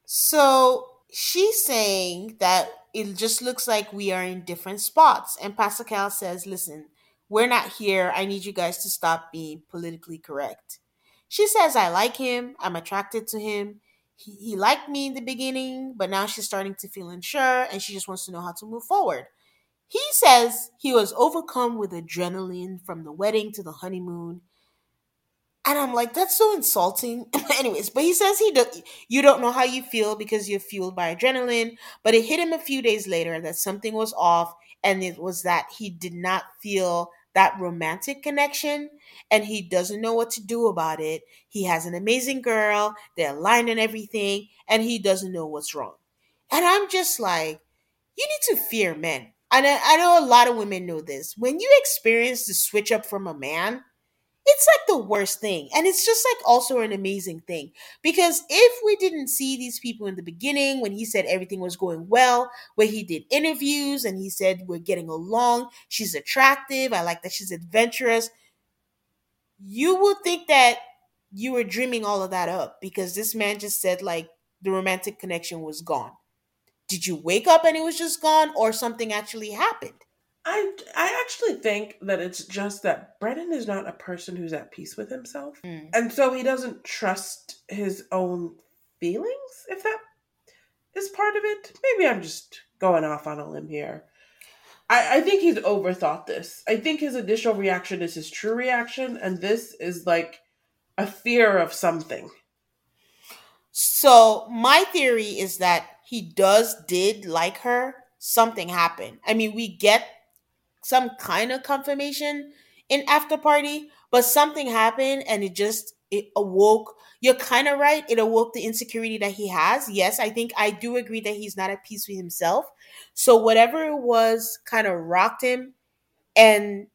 So she's saying that it just looks like we are in different spots. And Pascal says, listen, we're not here. I need you guys to stop being politically correct. She says, I like him. I'm attracted to him. He, he liked me in the beginning, but now she's starting to feel unsure and she just wants to know how to move forward. He says he was overcome with adrenaline from the wedding to the honeymoon. And I'm like, that's so insulting. Anyways, but he says he do, you don't know how you feel because you're fueled by adrenaline. But it hit him a few days later that something was off, and it was that he did not feel that romantic connection and he doesn't know what to do about it. He has an amazing girl, they're aligned and everything, and he doesn't know what's wrong. And I'm just like, you need to fear men. And I, I know a lot of women know this. When you experience the switch up from a man, it's like the worst thing. And it's just like also an amazing thing. Because if we didn't see these people in the beginning when he said everything was going well, where he did interviews and he said we're getting along, she's attractive, I like that she's adventurous, you would think that you were dreaming all of that up because this man just said like the romantic connection was gone. Did you wake up and it was just gone or something actually happened? I I actually think that it's just that Brennan is not a person who's at peace with himself, mm. and so he doesn't trust his own feelings. If that is part of it, maybe I'm just going off on a limb here. I, I think he's overthought this. I think his initial reaction is his true reaction, and this is like a fear of something. So my theory is that he does did like her. Something happened. I mean, we get some kind of confirmation in after party, but something happened and it just it awoke. You're kind of right. It awoke the insecurity that he has. Yes, I think I do agree that he's not at peace with himself. So whatever it was kind of rocked him and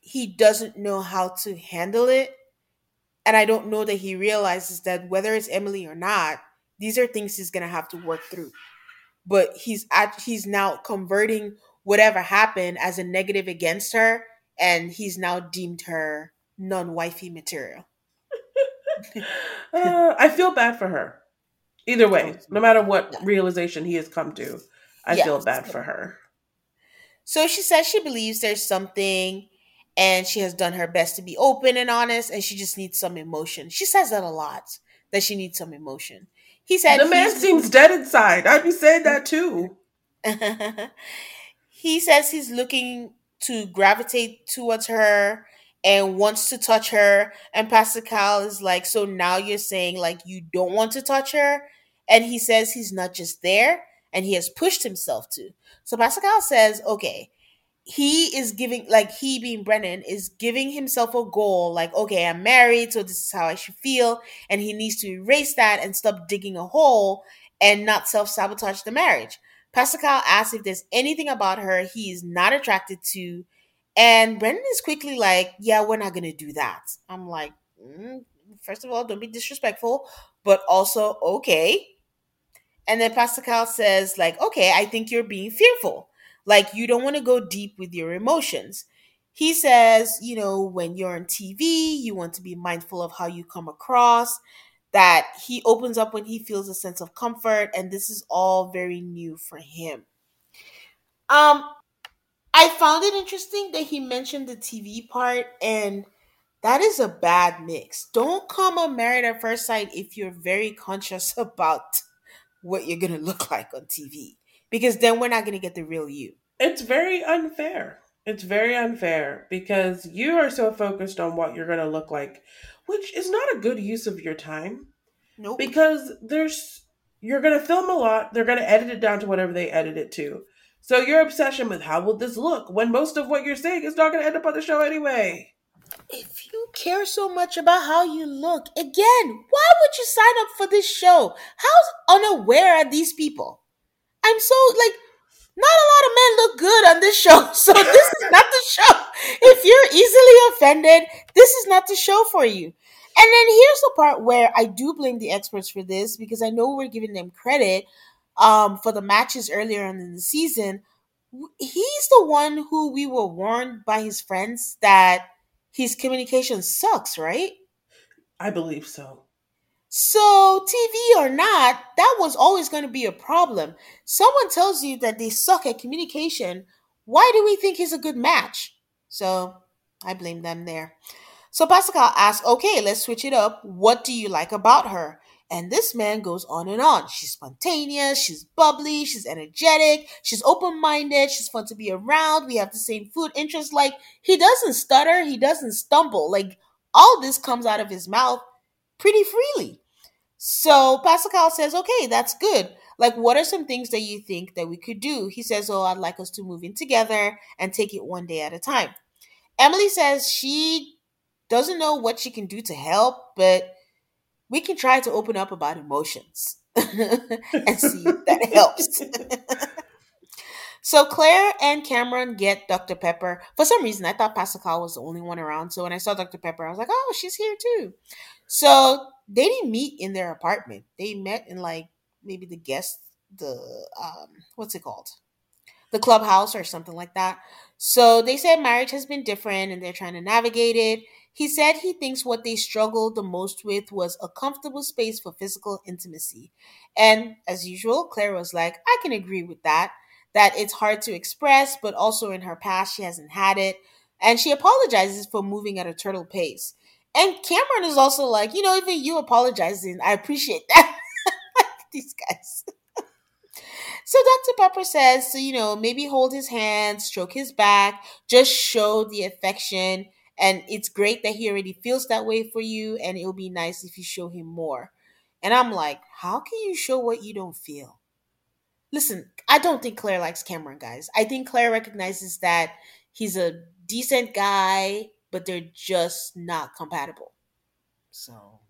he doesn't know how to handle it. And I don't know that he realizes that whether it's Emily or not, these are things he's going to have to work through. But he's at, he's now converting whatever happened as a negative against her, and he's now deemed her non wifey material. uh, I feel bad for her. Either way, no matter what yeah. realization he has come to, I yes. feel bad for her. So she says she believes there's something and she has done her best to be open and honest and she just needs some emotion. She says that a lot that she needs some emotion. He said The man seems dead inside. I'd be saying that too. he says he's looking to gravitate towards her and wants to touch her. And Pascal is like, So now you're saying like you don't want to touch her? And he says he's not just there and he has pushed himself to. So Pascal says, Okay, he is giving like he being Brennan is giving himself a goal like okay I'm married so this is how I should feel and he needs to erase that and stop digging a hole and not self-sabotage the marriage. Pascal asks if there's anything about her he is not attracted to and Brennan is quickly like yeah we're not going to do that. I'm like mm, first of all don't be disrespectful but also okay. And then Pascal says like okay I think you're being fearful like you don't want to go deep with your emotions. He says, you know, when you're on TV, you want to be mindful of how you come across, that he opens up when he feels a sense of comfort, and this is all very new for him. Um, I found it interesting that he mentioned the TV part, and that is a bad mix. Don't come on Married at First Sight if you're very conscious about what you're gonna look like on TV because then we're not to get the real you. It's very unfair. It's very unfair because you are so focused on what you're going to look like, which is not a good use of your time. Nope. Because there's you're going to film a lot, they're going to edit it down to whatever they edit it to. So your obsession with how will this look when most of what you're saying is not going to end up on the show anyway. If you care so much about how you look, again, why would you sign up for this show? How unaware are these people? I'm so like not a lot of men look good on this show. So this is not the show. If you're easily offended, this is not the show for you. And then here's the part where I do blame the experts for this because I know we're giving them credit um, for the matches earlier on in the season. He's the one who we were warned by his friends that his communication sucks, right? I believe so. So, TV or not, that was always going to be a problem. Someone tells you that they suck at communication. Why do we think he's a good match? So, I blame them there. So, Pascal asks, okay, let's switch it up. What do you like about her? And this man goes on and on. She's spontaneous, she's bubbly, she's energetic, she's open minded, she's fun to be around. We have the same food interests. Like, he doesn't stutter, he doesn't stumble. Like, all this comes out of his mouth pretty freely. So Pascal says, okay, that's good. Like, what are some things that you think that we could do? He says, oh, I'd like us to move in together and take it one day at a time. Emily says she doesn't know what she can do to help, but we can try to open up about emotions and see if that helps. so Clare and Cameron get Dr. Pepper. For some reason, I thought Pascal was the only one around. So when I saw Dr. Pepper, I was like, oh, she's here too. So they didn't meet in their apartment. They met in like maybe the guest, the um, what's it called, the clubhouse or something like that. So they said marriage has been different and they're trying to navigate it. He said he thinks what they struggled the most with was a comfortable space for physical intimacy. And as usual, Clare was like, I can agree with that. That it's hard to express, but also in her past, she hasn't had it. And she apologizes for moving at a turtle pace. And Cameron is also like, you know, even you apologizing, I appreciate that. These guys. so Dr. Pepper says, so, you know, maybe hold his hand, stroke his back, just show the affection. And it's great that he already feels that way for you. And it'll be nice if you show him more. And I'm like, how can you show what you don't feel? Listen, I don't think Clare likes Cameron, guys. I think Clare recognizes that he's a decent guy but they're just not compatible. So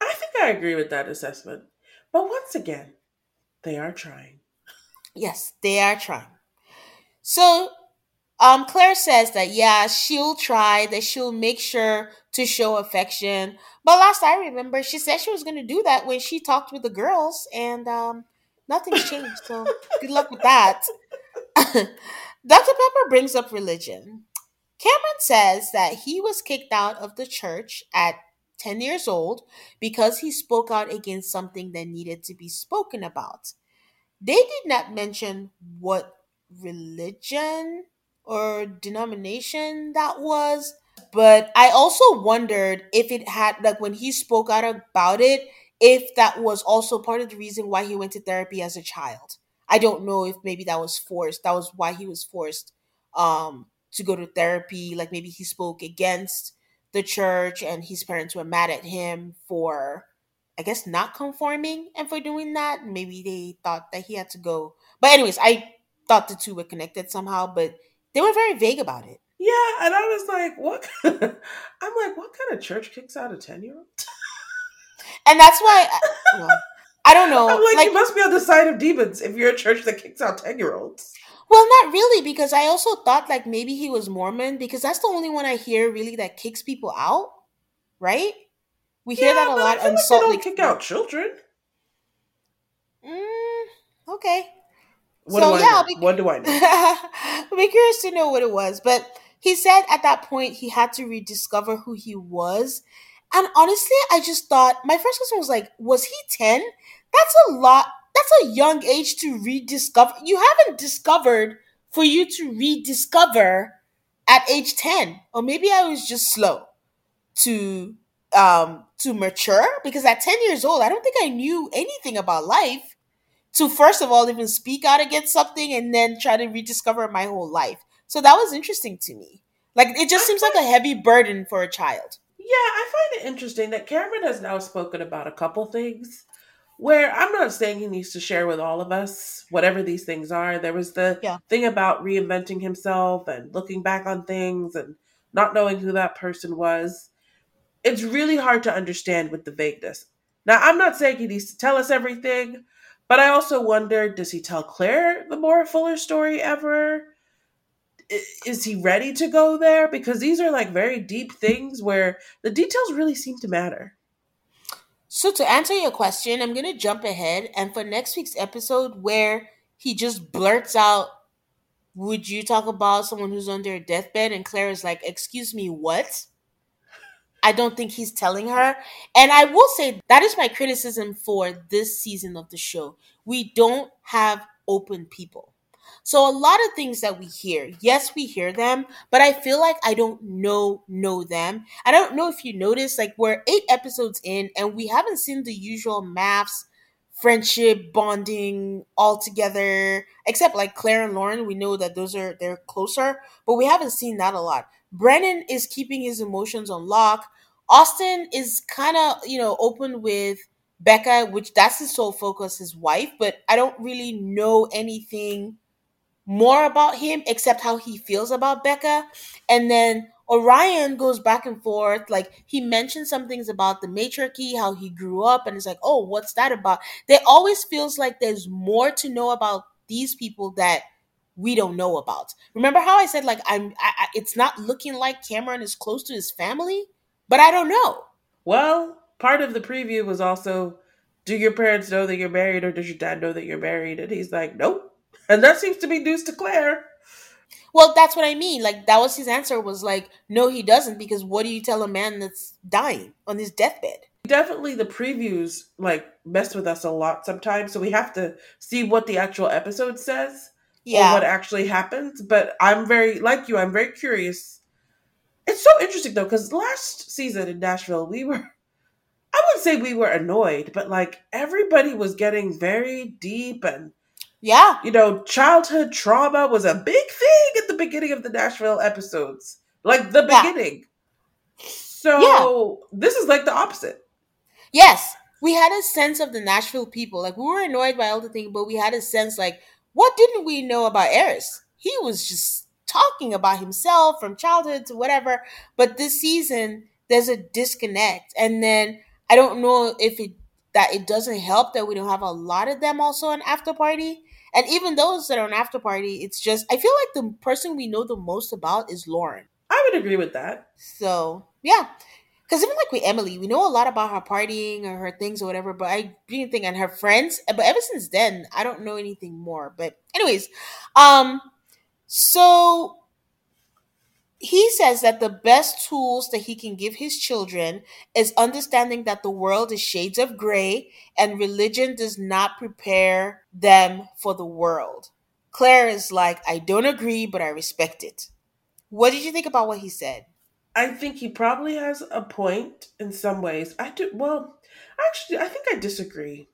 I think I agree with that assessment. But once again, they are trying. Yes, they are trying. So um Clare says that yeah, she'll try, that she'll make sure to show affection. But last I remember, she said she was gonna do that when she talked with the girls, and um nothing's changed. So good luck with that. Dr. Pepper brings up religion. Cameron says that he was kicked out of the church at 10 years old because he spoke out against something that needed to be spoken about. They did not mention what religion or denomination that was, but I also wondered if it had, like, when he spoke out about it, if that was also part of the reason why he went to therapy as a child. I don't know if maybe that was forced. That was why he was forced um, to go to therapy. Like maybe he spoke against the church and his parents were mad at him for, I guess, not conforming and for doing that. Maybe they thought that he had to go. But, anyways, I thought the two were connected somehow, but They were very vague about it. Yeah, and I was like, what? I'm like, what kind of church kicks out a 10 year old? And that's why, I, well, I don't know. I'm like, like, you must be on the side of demons if you're a church that kicks out 10 year olds. Well, not really, because I also thought like maybe he was Mormon, because that's the only one I hear really that kicks people out, right? We hear yeah, that a lot. I feel like they don't kick out children. Mm, okay. What so, do I yeah? Be, what do I know? I'll be curious to know what it was. But he said at that point he had to rediscover who he was. And honestly, I just thought my first question was like, was he 10? That's a lot. That's a young age to rediscover. You haven't discovered for you to rediscover at age 10. Or maybe I was just slow to um to mature because at 10 years old, I don't think I knew anything about life to first of all even speak out against something and then try to rediscover my whole life. So that was interesting to me. Like it just seems like a heavy burden for a child. Yeah, I find it interesting that Cameron has now spoken about a couple things where I'm not saying he needs to share with all of us whatever these things are. There was the yeah. thing about reinventing himself and looking back on things and not knowing who that person was. It's really hard to understand with the vagueness. Now, I'm not saying he needs to tell us everything, but I also wonder does he tell Clare the more fuller story ever? Is he ready to go there? Because these are like very deep things where the details really seem to matter. So, to answer your question, I'm going to jump ahead. And for next week's episode, where he just blurts out, Would you talk about someone who's on their deathbed? And Clare is like, Excuse me, what? I don't think he's telling her. And I will say that is my criticism for this season of the show. We don't have open people. So a lot of things that we hear, yes, we hear them, but I feel like I don't know know them. I don't know if you noticed, like we're eight episodes in and we haven't seen the usual MAFS, friendship, bonding all together, except like Clare and Lauren. We know that those are they're closer, but we haven't seen that a lot. Brennan is keeping his emotions on lock. Austin is kind of, you know, open with Becca, which that's his sole focus, his wife, but I don't really know anything more about him except how he feels about Becca. And then Orion goes back and forth. Like he mentioned some things about the matriarchy, how he grew up, and it's like, oh, what's that about? There always feels like there's more to know about these people that we don't know about. Remember how I said like I'm? I, I, it's not looking like Cameron is close to his family, but I don't know. Well, part of the preview was also, do your parents know that you're married, or does your dad know that you're married? And he's like, nope. And that seems to be news to Clare. Well, that's what I mean. Like that was his answer was like, no, he doesn't, because what do you tell a man that's dying on his deathbed? Definitely the previews like mess with us a lot sometimes, so we have to see what the actual episode says yeah. or what actually happens. But I'm very like you, I'm very curious. It's so interesting though, because last season in Nashville, we were I wouldn't say we were annoyed, but like everybody was getting very deep and yeah. You know, childhood trauma was a big thing at the beginning of the Nashville episodes. Like the beginning. Yeah. So yeah. this is like the opposite. Yes. We had a sense of the Nashville people. Like we were annoyed by all the things, but we had a sense like, what didn't we know about Eris? He was just talking about himself from childhood to whatever. But this season, there's a disconnect. And then I don't know if it that it doesn't help that we don't have a lot of them also on after party and even those that are on after party, it's just I feel like the person we know the most about is Lauren. I would agree with that. So yeah. Because even like with Emily, we know a lot about her partying or her things or whatever, but I didn't think and her friends. But ever since then, I don't know anything more. But anyways, um, so he says that the best tools that he can give his children is understanding that the world is shades of gray and religion does not prepare them for the world. Clare is like, I don't agree, but I respect it. What did you think about what he said? I think he probably has a point in some ways. I do, well, actually, I think I disagree.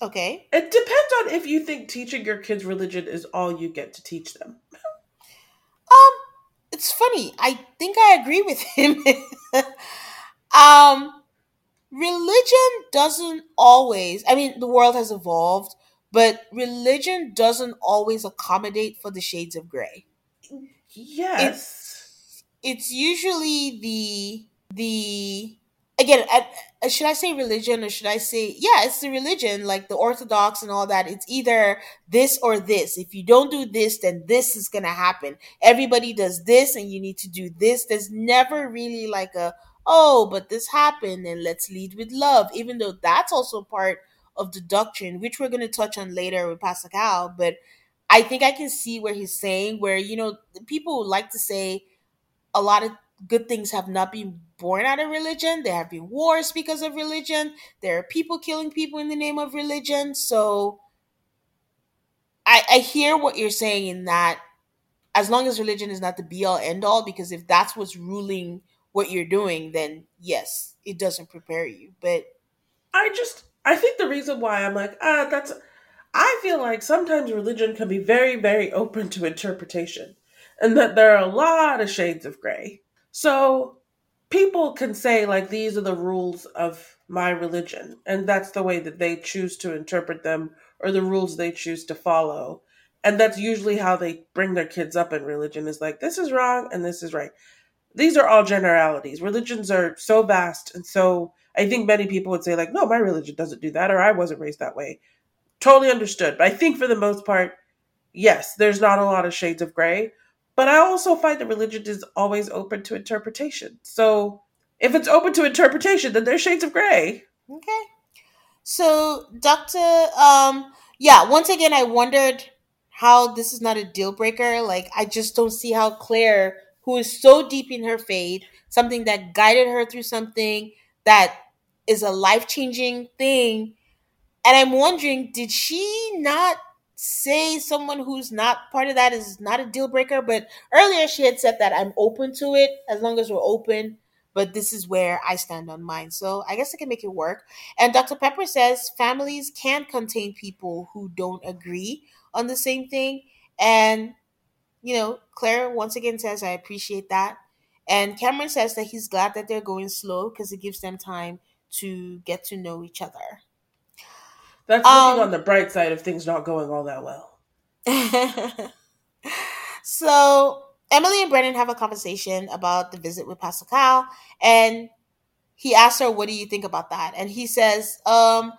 Okay. It depends on if you think teaching your kids religion is all you get to teach them. Um, it's funny. I think I agree with him. um, religion doesn't always. I mean, the world has evolved, but religion doesn't always accommodate for the shades of gray. Yes. It's, it's usually the the again uh, should i say religion or should i say yeah it's the religion like the orthodox and all that. It's either this or this. If you don't do this then this is gonna happen. Everybody does this and you need to do this. There's never really like a oh but this happened and let's lead with love even though that's also part of the doctrine which we're going to touch on later with pastor cal. But i think i can see where he's saying where you know people like to say a lot of good things have not been born out of religion. There have been wars because of religion. There are people killing people in the name of religion. So I, I hear what you're saying in that as long as religion is not the be all end all, because if that's what's ruling what you're doing, then yes, it doesn't prepare you. But I just I think the reason why I'm like, ah, that's I feel like sometimes religion can be very, very open to interpretation. And that there are a lot of shades of gray. So people can say like these are the rules of my religion and that's the way that they choose to interpret them or the rules they choose to follow. And that's usually how they bring their kids up in religion is like this is wrong and this is right. These are all generalities. Religions are so vast and so i think many people would say like no my religion doesn't do that or i wasn't raised that way. Totally understood. But i think for the most part yes there's not a lot of shades of gray but I also find that religion is always open to interpretation. So if it's open to interpretation, then there's shades of gray. Okay. So, Doctor, um, yeah, once again, I wondered how this is not a deal breaker. Like, I just don't see how Clare, who is so deep in her faith, something that guided her through something that is a life changing thing, and I'm wondering, did she not say someone who's not part of that is not a deal breaker. But earlier she had said that I'm open to it as long as we're open. But this is where I stand on mine. So I guess I can make it work. And Dr. Pepper says families can contain people who don't agree on the same thing. And, you know, Clare once again says, I appreciate that. And Cameron says that he's glad that they're going slow because it gives them time to get to know each other. That's looking um, on the bright side of things not going all that well. so Emily and Brennan have a conversation about the visit with Pastor Cal, and he asks her, "What do you think about that?" And he says, um,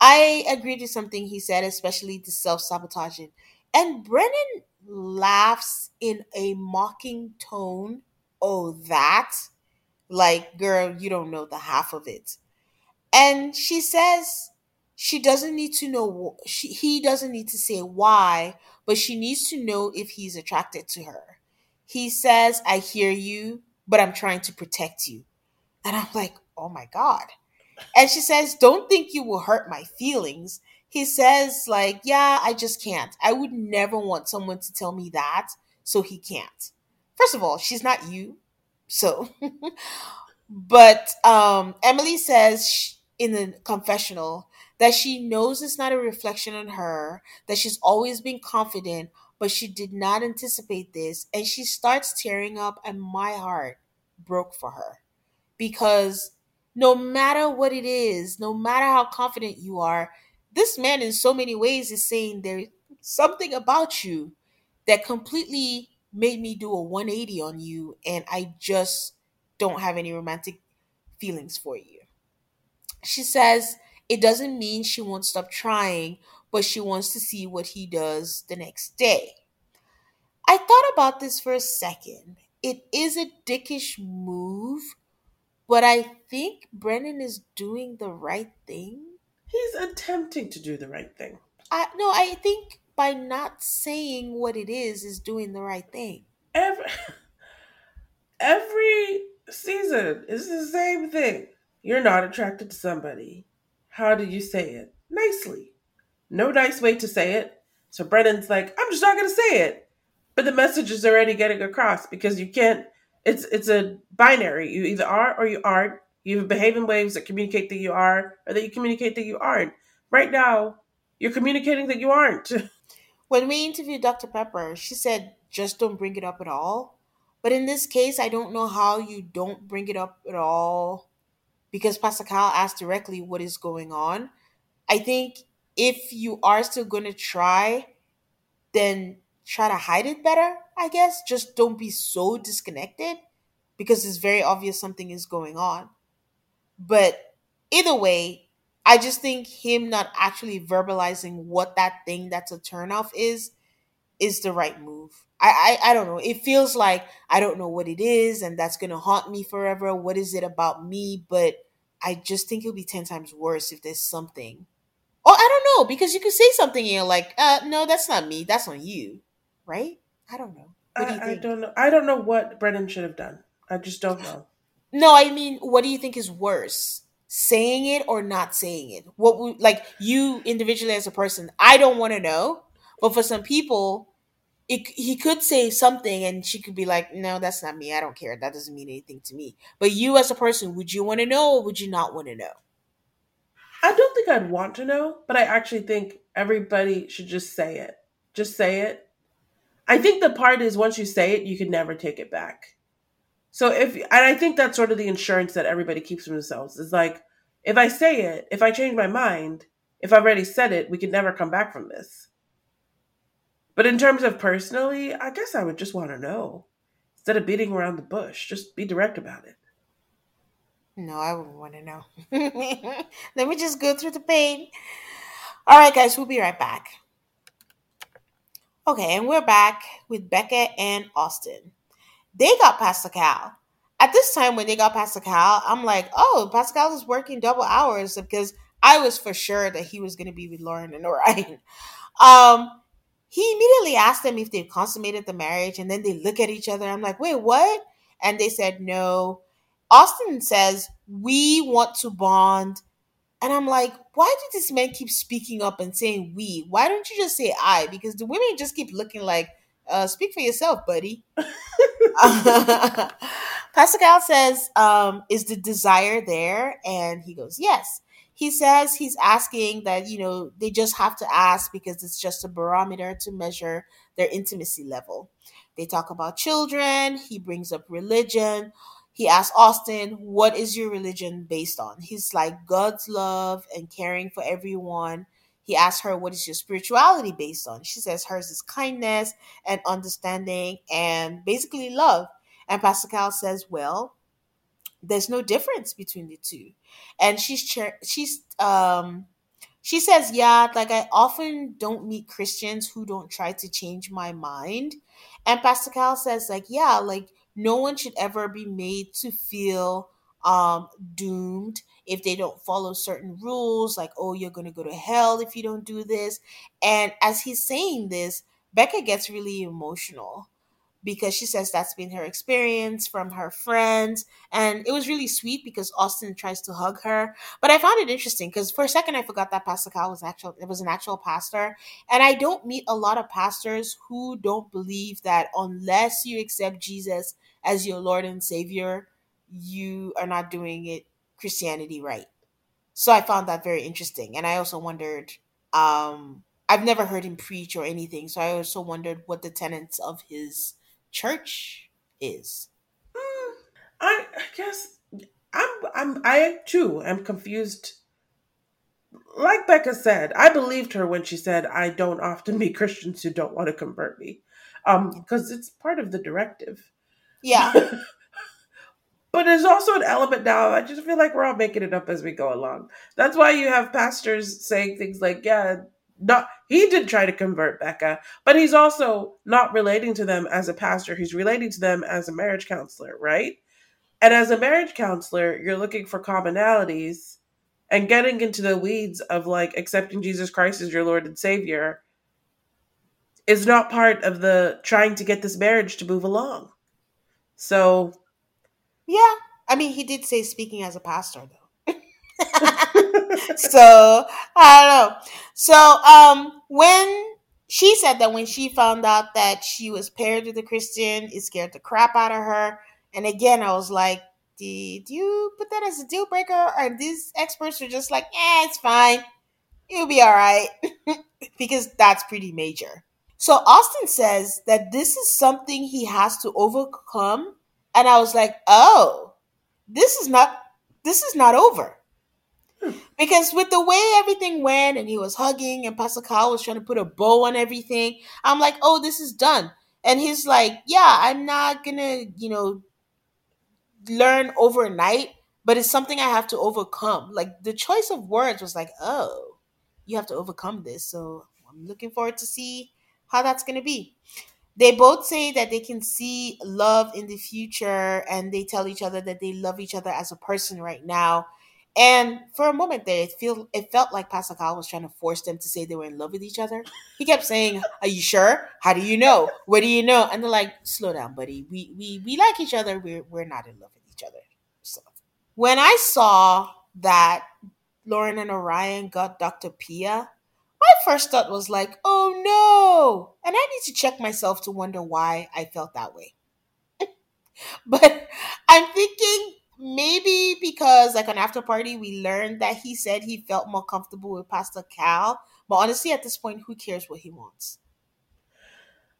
"I agreed to something he said, especially the self sabotaging." And Brennan laughs in a mocking tone. Oh, that? Like, girl, you don't know the half of it. And she says, she doesn't need to know she, he doesn't need to say why but she needs to know if he's attracted to her. He says i hear you but i'm trying to protect you. And i'm like oh my god. And she says don't think you will hurt my feelings. He says like yeah i just can't. I would never want someone to tell me that so he can't. First of all she's not you so but um emily says in the confessional that she knows it's not a reflection on her, that she's always been confident, but she did not anticipate this. And she starts tearing up, and my heart broke for her because no matter what it is, no matter how confident you are, this man in so many ways is saying there's something about you that completely made me do a 180 on you, and I just don't have any romantic feelings for you. She says, it doesn't mean she won't stop trying, but she wants to see what he does the next day. I thought about this for a second. It is a dickish move, but I think Brennan is doing the right thing. He's attempting to do the right thing. I no, I think by not saying what it is is doing the right thing. Every every season is the same thing. You're not attracted to somebody. How do you say it? Nicely. No nice way to say it. So Brennan's like, I'm just not going to say it. But the message is already getting across because you can't, it's it's a binary. You either are or you aren't. You behave in ways that communicate that you are or that you communicate that you aren't. Right now, you're communicating that you aren't. When we interviewed Dr. Pepper, she said, just don't bring it up at all. But in this case, I don't know how you don't bring it up at all because Pastor Cal asked directly what is going on. I think if you are still going to try, then try to hide it better. I guess. Just don't be so disconnected because it's very obvious something is going on. But either way, I just think him not actually verbalizing what that thing that's a turnoff is is the right move. I, I I don't know. It feels like I don't know what it is, and that's gonna haunt me forever. What is it about me? But I just think it'll be ten times worse if there's something. Oh, I don't know because you could say something and you're like, uh, no, that's not me. That's on you, right? I don't know. Do I, I don't know. I don't know what Brennan should have done. I just don't know. No, I mean, what do you think is worse? Saying it or not saying it? What would like you individually as a person? I don't want to know, but for some people, it, he could say something and she could be like, "No, that's not me. I don't care. That doesn't mean anything to me." But you as a person, would you want to know or would you not want to know? I don't think I'd want to know, but I actually think everybody should just say it. Just say it. I think the part is once you say it, you can never take it back. So if and I think that's sort of the insurance that everybody keeps for themselves. Is like if I say it, if I change my mind, if I've already said it, we can never come back from this. But in terms of personally, I guess I would just want to know. Instead of beating around the bush, just be direct about it. No, I wouldn't want to know. Let me just go through the pain. All right, guys, we'll be right back. Okay, and we're back with Becca and Austin. They got Pascal. At this time, when they got Pascal, I'm like, oh, Pascal is working double hours because I was for sure that he was going to be with Lauren and Orion. Um, he immediately asked them if they've consummated the marriage, and then they look at each other. I'm like, wait, what? And they said no. Austin says, we want to bond. And I'm like, why do these men keep speaking up and saying we? Why don't you just say I? Because the women just keep looking like, uh, speak for yourself, buddy. Pascal says, um, is the desire there? And he goes, yes. He says he's asking that, you know, they just have to ask because it's just a barometer to measure their intimacy level. They talk about children. He brings up religion. He asks Austin, what is your religion based on? He's like, God's love and caring for everyone. He asks her, what is your spirituality based on? She says hers is kindness and understanding and basically love. And Pascal says, well, there's no difference between the two. And she's she's um she says, yeah, like I often don't meet Christians who don't try to change my mind. And Pastor Pascal says, like, yeah, like no one should ever be made to feel um doomed if they don't follow certain rules like oh you're going to go to hell if you don't do this and as he's saying this becca gets really emotional because she says that's been her experience from her friends. And it was really sweet because austin tries to hug her. But i found it interesting because for a second i forgot that pascal was actual it was an actual pastor. And i don't meet a lot of pastors who don't believe that unless you accept jesus as your lord and savior you are not doing it christianity right. So i found that very interesting. And i also wondered um i've never heard him preach or anything. So i also wondered what the tenets of his church is. Mm, I, I guess I'm I'm I too am confused. Like Becca said, I believed her when she said I don't often meet Christians who don't want to convert me. Um because it's part of the directive. Yeah. but there's also an element now. I just feel like we're all making it up as we go along. That's why you have pastors saying things like, "Yeah, not he did try to convert Becca, but he's also not relating to them as a pastor. He's relating to them as a marriage counselor, right? And as a marriage counselor, you're looking for commonalities and getting into the weeds of like accepting Jesus Christ as your Lord and Savior is not part of the trying to get this marriage to move along. So, yeah, I mean, he did say speaking as a pastor though. so I don't know. So um when she said that when she found out that she was paired with a Christian, it scared the crap out of her. And again, I was like, did you put that as a deal breaker? Or these experts are just like, eh, it's fine. You'll be all right. because that's pretty major. So Austin says that this is something he has to overcome. And I was like, oh, this is not this is not over. Because with the way everything went and he was hugging and Pascal was trying to put a bow on everything, I'm like, oh, this is done. And he's like, Yeah, I'm not gonna, you know, learn overnight, but it's something I have to overcome. Like the choice of words was like, Oh, you have to overcome this. So I'm looking forward to see how that's gonna be. They both say that they can see love in the future and they tell each other that they love each other as a person right now. And for a moment there, it feel it felt like Pascal was trying to force them to say they were in love with each other. He kept saying, "Are you sure? How do you know? What do you know?" And they're like, "Slow down, buddy. We we we like each other. We're we're not in love with each other." So when I saw that Lauren and Orion got Dr. Pia, my first thought was like, "Oh no!" And I need to check myself to wonder why I felt that way. but I'm thinking maybe because like an after party we learned that he said he felt more comfortable with pastor cal. But honestly at this point who cares what he wants?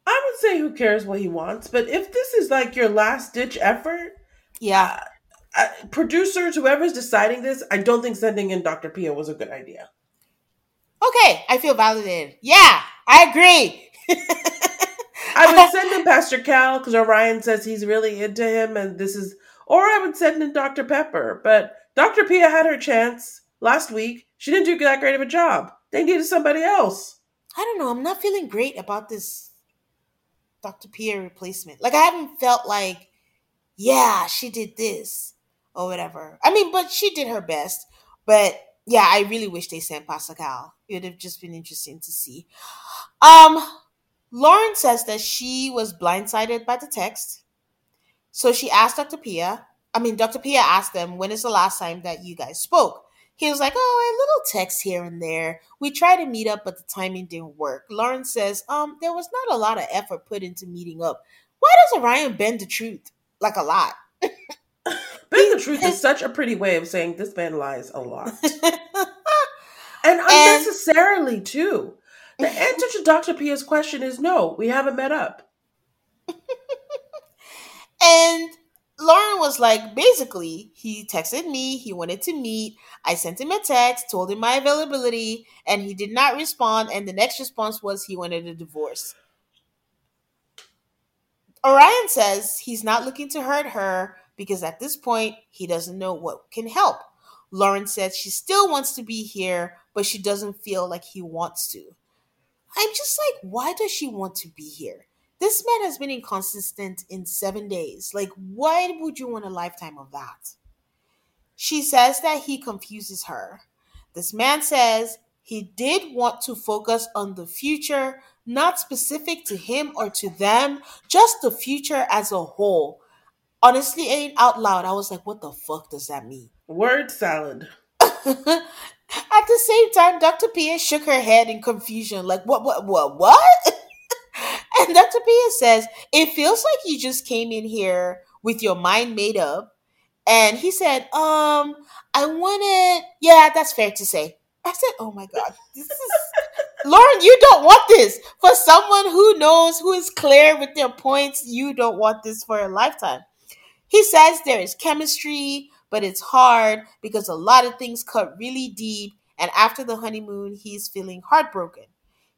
I would say who cares what he wants but if this is like your last ditch effort yeah. uh, uh, producers whoever's deciding this i don't think sending in dr pia was a good idea. Okay i feel validated. Yeah i agree. I would send in Pastor Cal because Orion says he's really into him, and this is or I would send in Dr. Pepper. But Dr. Pia had her chance last week. She didn't do that great of a job. They needed somebody else. I don't know. I'm not feeling great about this Dr. Pia replacement. Like I haven't felt like, yeah, she did this or whatever. I mean, but she did her best. But yeah, I really wish they sent Pascal. It would have just been interesting to see. Um, Lauren says that she was blindsided by the text so she asked Dr. Pia, I mean, Dr. Pia asked them, when is the last time that you guys spoke? He was like, oh, a little text here and there. We tried to meet up, but the timing didn't work. Lauren says, um, there was not a lot of effort put into meeting up. Why does Orion bend the truth? Like a lot. bend the truth is such a pretty way of saying this man lies a lot. and unnecessarily, and, too. The answer to Dr. Pia's question is no, we haven't met up. And Lauren was like, basically, he texted me, he wanted to meet. I sent him a text, told him my availability, and he did not respond. And the next response was he wanted a divorce. Orion says he's not looking to hurt her because at this point, he doesn't know what can help. Lauren says she still wants to be here, but she doesn't feel like he wants to. I'm just like, why does she want to be here? This man has been inconsistent in seven days. Like, why would you want a lifetime of that? She says that he confuses her. This man says he did want to focus on the future, not specific to him or to them, just the future as a whole. Honestly, ain't out loud, I was like, what the fuck does that mean? Word salad. At the same time, Dr. Pia shook her head in confusion, like, what, what, what, what? And Dr. Pia says, it feels like you just came in here with your mind made up. And he said, um, I wanted, yeah, that's fair to say. I said, oh my God, this is, Lauren, you don't want this. For someone who knows, who is clear with their points, you don't want this for a lifetime. He says there is chemistry, but it's hard because a lot of things cut really deep. And after the honeymoon, he's feeling heartbroken.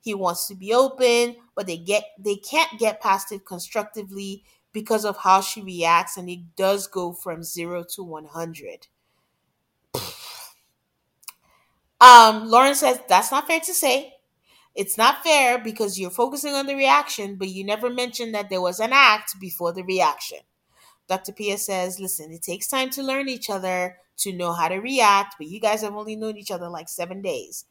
He wants to be open, but they get they can't get past it constructively because of how she reacts and it does go from 0 to 100. um Lauren says that's not fair to say. It's not fair because you're focusing on the reaction, but you never mentioned that there was an act before the reaction. Dr. Pia says, listen, it takes time to learn each other, to know how to react, but you guys have only known each other like seven days.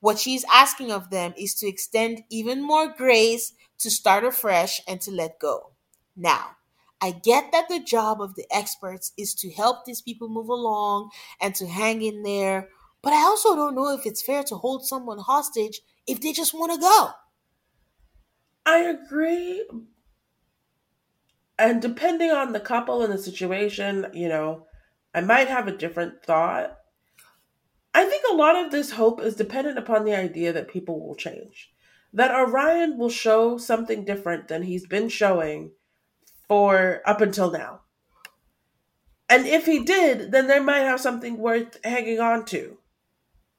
What she's asking of them is to extend even more grace, to start afresh, and to let go. Now, I get that the job of the experts is to help these people move along and to hang in there, but I also don't know if it's fair to hold someone hostage if they just want to go. I agree. And depending on the couple and the situation, you know, I might have a different thought. I think a lot of this hope is dependent upon the idea that people will change. That Orion will show something different than he's been showing for up until now. And if he did, then they might have something worth hanging on to.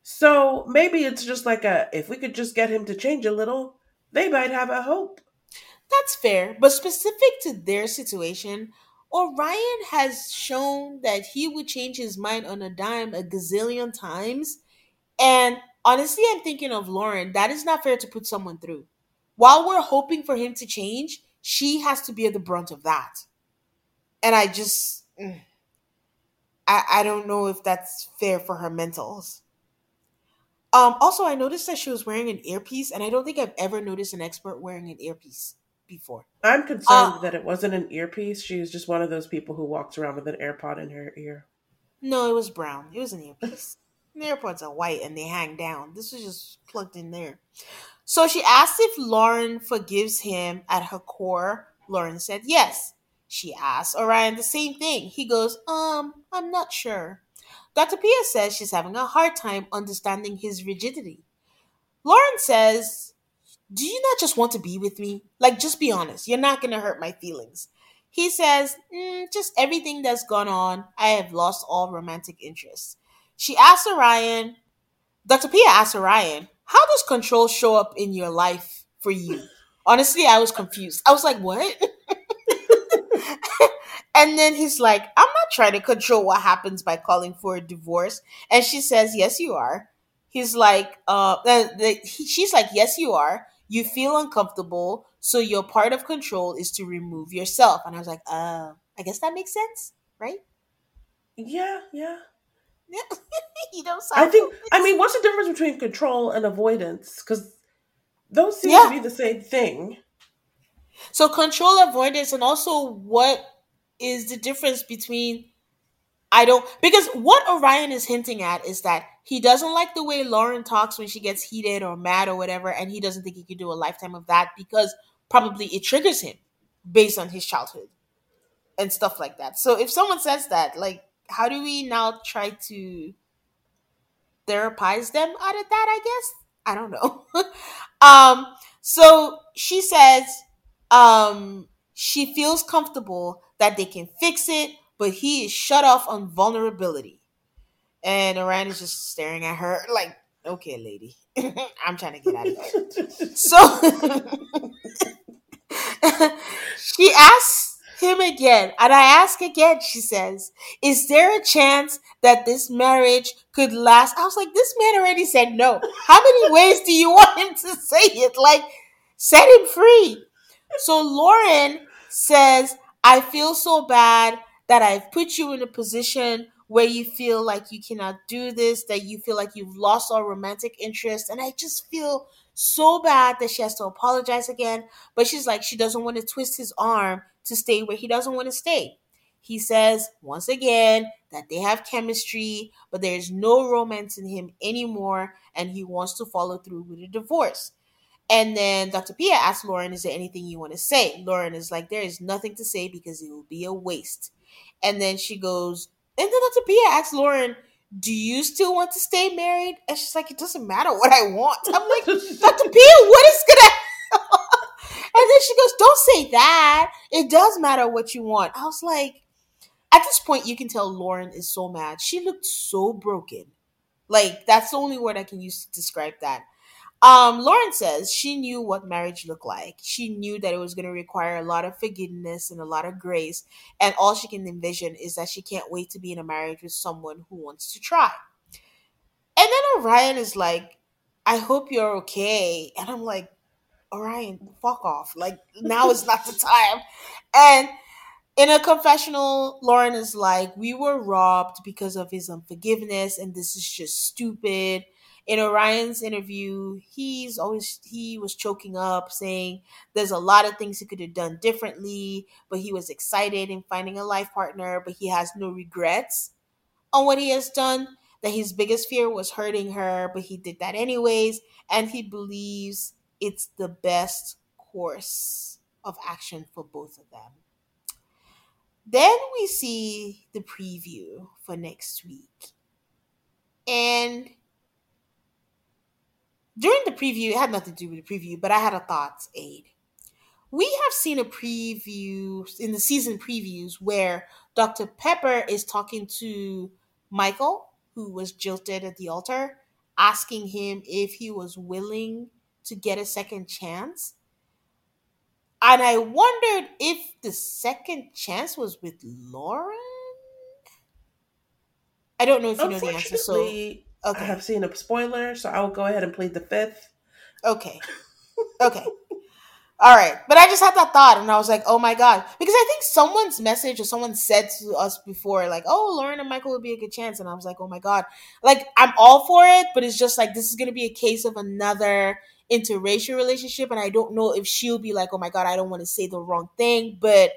So maybe it's just like a if we could just get him to change a little, they might have a hope. That's fair, but specific to their situation, Orion has shown that he would change his mind on a dime a gazillion times. And honestly, I'm thinking of Lauren. That is not fair to put someone through. While we're hoping for him to change, she has to bear the brunt of that. And I just, mm, I, I don't know if that's fair for her mentals. Um, also, I noticed that she was wearing an earpiece, and I don't think I've ever noticed an expert wearing an earpiece before. I'm concerned uh, that it wasn't an earpiece. She was just one of those people who walks around with an AirPod in her ear. No, it was brown. It was an earpiece. the AirPods are white and they hang down. This was just plugged in there. So she asked if Lauren forgives him at her core. Lauren said yes. She asked Orion the same thing. He goes, Um, I'm not sure. Dr. Pia says she's having a hard time understanding his rigidity. Lauren says do you not just want to be with me? Like, just be honest. You're not going to hurt my feelings. He says, mm, just everything that's gone on, I have lost all romantic interest. She asks Orion, Dr. Pia asks Orion, how does control show up in your life for you? Honestly, I was confused. I was like, what? and then he's like, I'm not trying to control what happens by calling for a divorce. And she says, yes, you are. He's like, uh, she's like, yes, you are you feel uncomfortable, so your part of control is to remove yourself. And I was like, uh, I guess that makes sense, right? Yeah, yeah. you don't I think I mean what's the difference between control and avoidance? Because those seem yeah. to be the same thing. So control avoidance and also what is the difference between I don't because what Orion is hinting at is that he doesn't like the way Lauren talks when she gets heated or mad or whatever, and he doesn't think he can do a lifetime of that because probably it triggers him based on his childhood and stuff like that. So if someone says that, like, how do we now try to therapize them out of that? I guess I don't know. um, so she says um, she feels comfortable that they can fix it but he is shut off on vulnerability. And Orion is just staring at her like, okay, lady, I'm trying to get out of here. so she asks him again, and I ask again, she says, Is there a chance that this marriage could last? I was like, This man already said no. How many ways do you want him to say it? Like, set him free. So Lauren says, I feel so bad that I've put you in a position where you feel like you cannot do this, that you feel like you've lost all romantic interest. And I just feel so bad that she has to apologize again. But she's like, she doesn't want to twist his arm to stay where he doesn't want to stay. He says, once again, that they have chemistry, but there's no romance in him anymore, and he wants to follow through with a divorce. And then Dr. Pia asks Lauren, Is there anything you want to say? Lauren is like, There is nothing to say because it will be a waste. And then she goes, and then Dr. Pia asks Lauren, do you still want to stay married? And she's like, it doesn't matter what I want. I'm like, Dr. Pia, what is gonna And then she goes, Don't say that. It does matter what you want. I was like, at this point, you can tell Lauren is so mad. She looked so broken. Like, that's the only word I can use to describe that. Um, Lauren says she knew what marriage looked like. She knew that it was going to require a lot of forgiveness and a lot of grace. And all she can envision is that she can't wait to be in a marriage with someone who wants to try. And then Orion is like, I hope you're okay. And I'm like, Orion, fuck off. Like, now is not the time. And in a confessional, Lauren is like, We were robbed because of his unforgiveness, and this is just stupid in Orion's interview, he's always he was choking up, saying there's a lot of things he could have done differently, but he was excited in finding a life partner, but he has no regrets on what he has done. That his biggest fear was hurting her, but he did that anyways, and he believes it's the best course of action for both of them. Then we see the preview for next week. And during the preview, it had nothing to do with the preview, but I had a thoughts aid. We have seen a preview in the season previews where Dr. Pepper is talking to Michael, who was jilted at the altar, asking him if he was willing to get a second chance. and I wondered if the second chance was with Lauren. I don't know if you know the answer. So okay. I have seen a spoiler, so I will go ahead and plead the fifth. Okay. Okay. All right. But I just had that thought and I was like, oh my God. Because I think someone's message or someone said to us before, like, oh, Lauren and Michael would be a good chance. And I was like, oh my God. Like, I'm all for it, but it's just like, this is going to be a case of another interracial relationship. And I don't know if she'll be like, oh my God, I don't want to say the wrong thing. But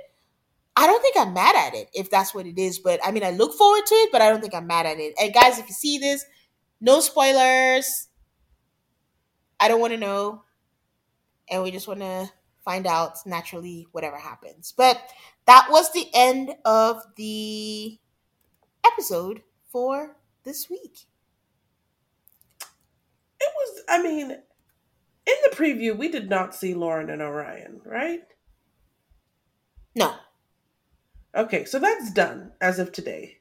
I don't think I'm mad at it if that's what it is. But I mean, I look forward to it, but I don't think I'm mad at it. And guys, if you see this, no spoilers. I don't want to know. And we just want to find out naturally whatever happens. But that was the end of the episode for this week. It was, I mean, in the preview, we did not see Lauren and Orion, right? No. Okay, so that's done as of today.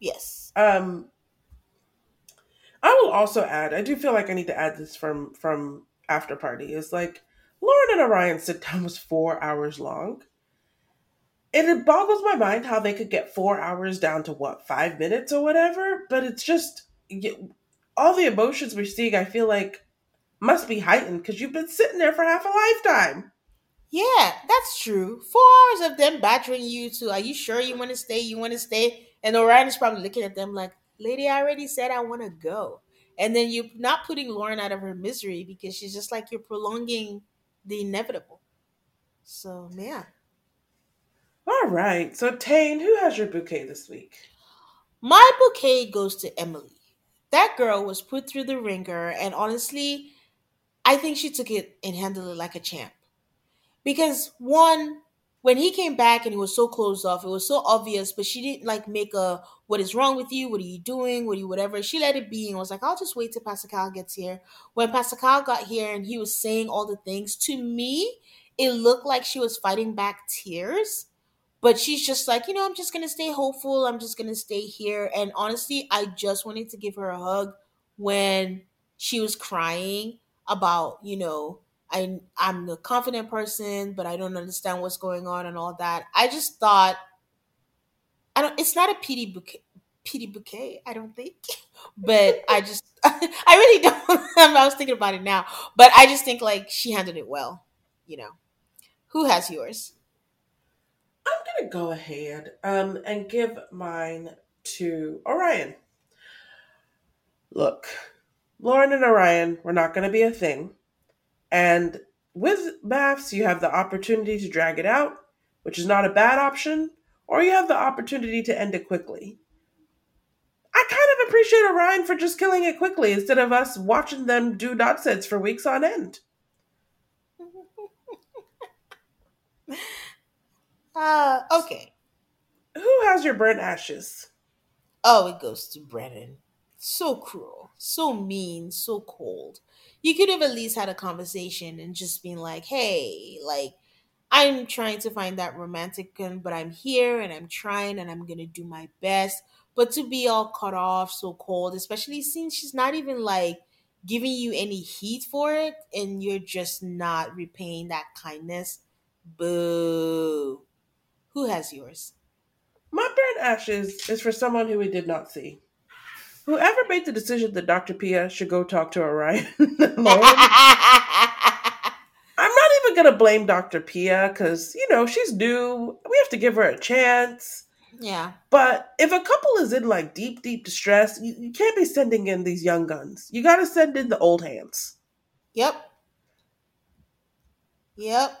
Yes. Um I will also add, I do feel like I need to add this from from after party is like Lauren and Orion sit down was four hours long. And it boggles my mind how they could get four hours down to what, five minutes or whatever. But it's just all the emotions we're seeing, I feel like must be heightened because you've been sitting there for half a lifetime. Yeah, that's true. Four hours of them badgering you to, are you sure you want to stay? You want to stay? And Orion is probably looking at them like, lady, I already said I want to go. And then you're not putting Lauren out of her misery because she's just like, you're prolonging the inevitable. So, yeah. All right. So, Tane, who has your bouquet this week? My bouquet goes to Emily. That girl was put through the ringer, and honestly, I think she took it and handled it like a champ. Because, one, when he came back and he was so closed off, it was so obvious, but she didn't like make a what is wrong with you? What are you doing? What are you whatever? She let it be and was like, I'll just wait till Pascal gets here. When Pascal got here and he was saying all the things, to me, it looked like she was fighting back tears. But she's just like, you know, I'm just gonna stay hopeful. I'm just gonna stay here. And honestly, I just wanted to give her a hug when she was crying about, you know, I I'm a confident person, but I don't understand what's going on and all that. I just thought I don't it's not a pity bouquet pity bouquet, I don't think. But I just I really don't I was thinking about it now. But I just think like she handled it well, you know. Who has yours? I'm gonna go ahead um and give mine to Orion. Look, Lauren and Orion were not gonna be a thing and with MAFS, you have the opportunity to drag it out, which is not a bad option, or you have the opportunity to end it quickly. I kind of appreciate Orion for just killing it quickly instead of us watching them do nonsense for weeks on end. uh, okay. Who has your burnt ashes? Oh, it goes to Brennan. So cruel, so mean, so cold you could have at least had a conversation and just been like, hey, like, I'm trying to find that romantic one, but I'm here and I'm trying and I'm gonna do my best. But to be all cut off, so cold, especially since she's not even like giving you any heat for it, and you're just not repaying that kindness. Boo. Who has yours? My burnt ashes is for someone who we did not see. Whoever made the decision that Dr. Pia should go talk to Orion I'm not even going to blame Dr. Pia because, you know, she's new. We have to give her a chance. Yeah. But if a couple is in like deep, deep distress, you, you can't be sending in these young guns. You got to send in the old hands. Yep. Yep.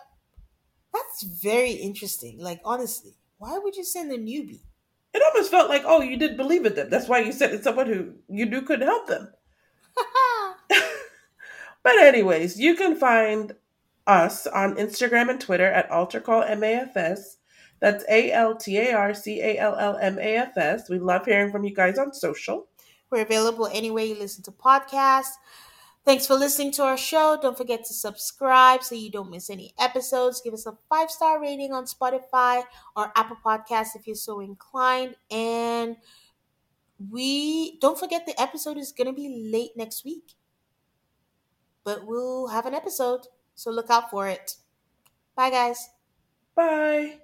That's very interesting. Like, honestly, why would you send a newbie? It almost felt like, oh, you didn't believe in them. That's why you said it's someone who you knew couldn't help them. but anyways, you can find us on Instagram and Twitter at AltarCallMAFS. That's A L T A R C A L L M A F S. We love hearing from you guys on social. We're available anywhere you listen to podcasts. Thanks for listening to our show. Don't forget to subscribe so you don't miss any episodes. Give us a five star rating on Spotify or Apple Podcasts if you're so inclined. And we don't forget the episode is going to be late next week, but we'll have an episode. So look out for it. Bye, guys. Bye.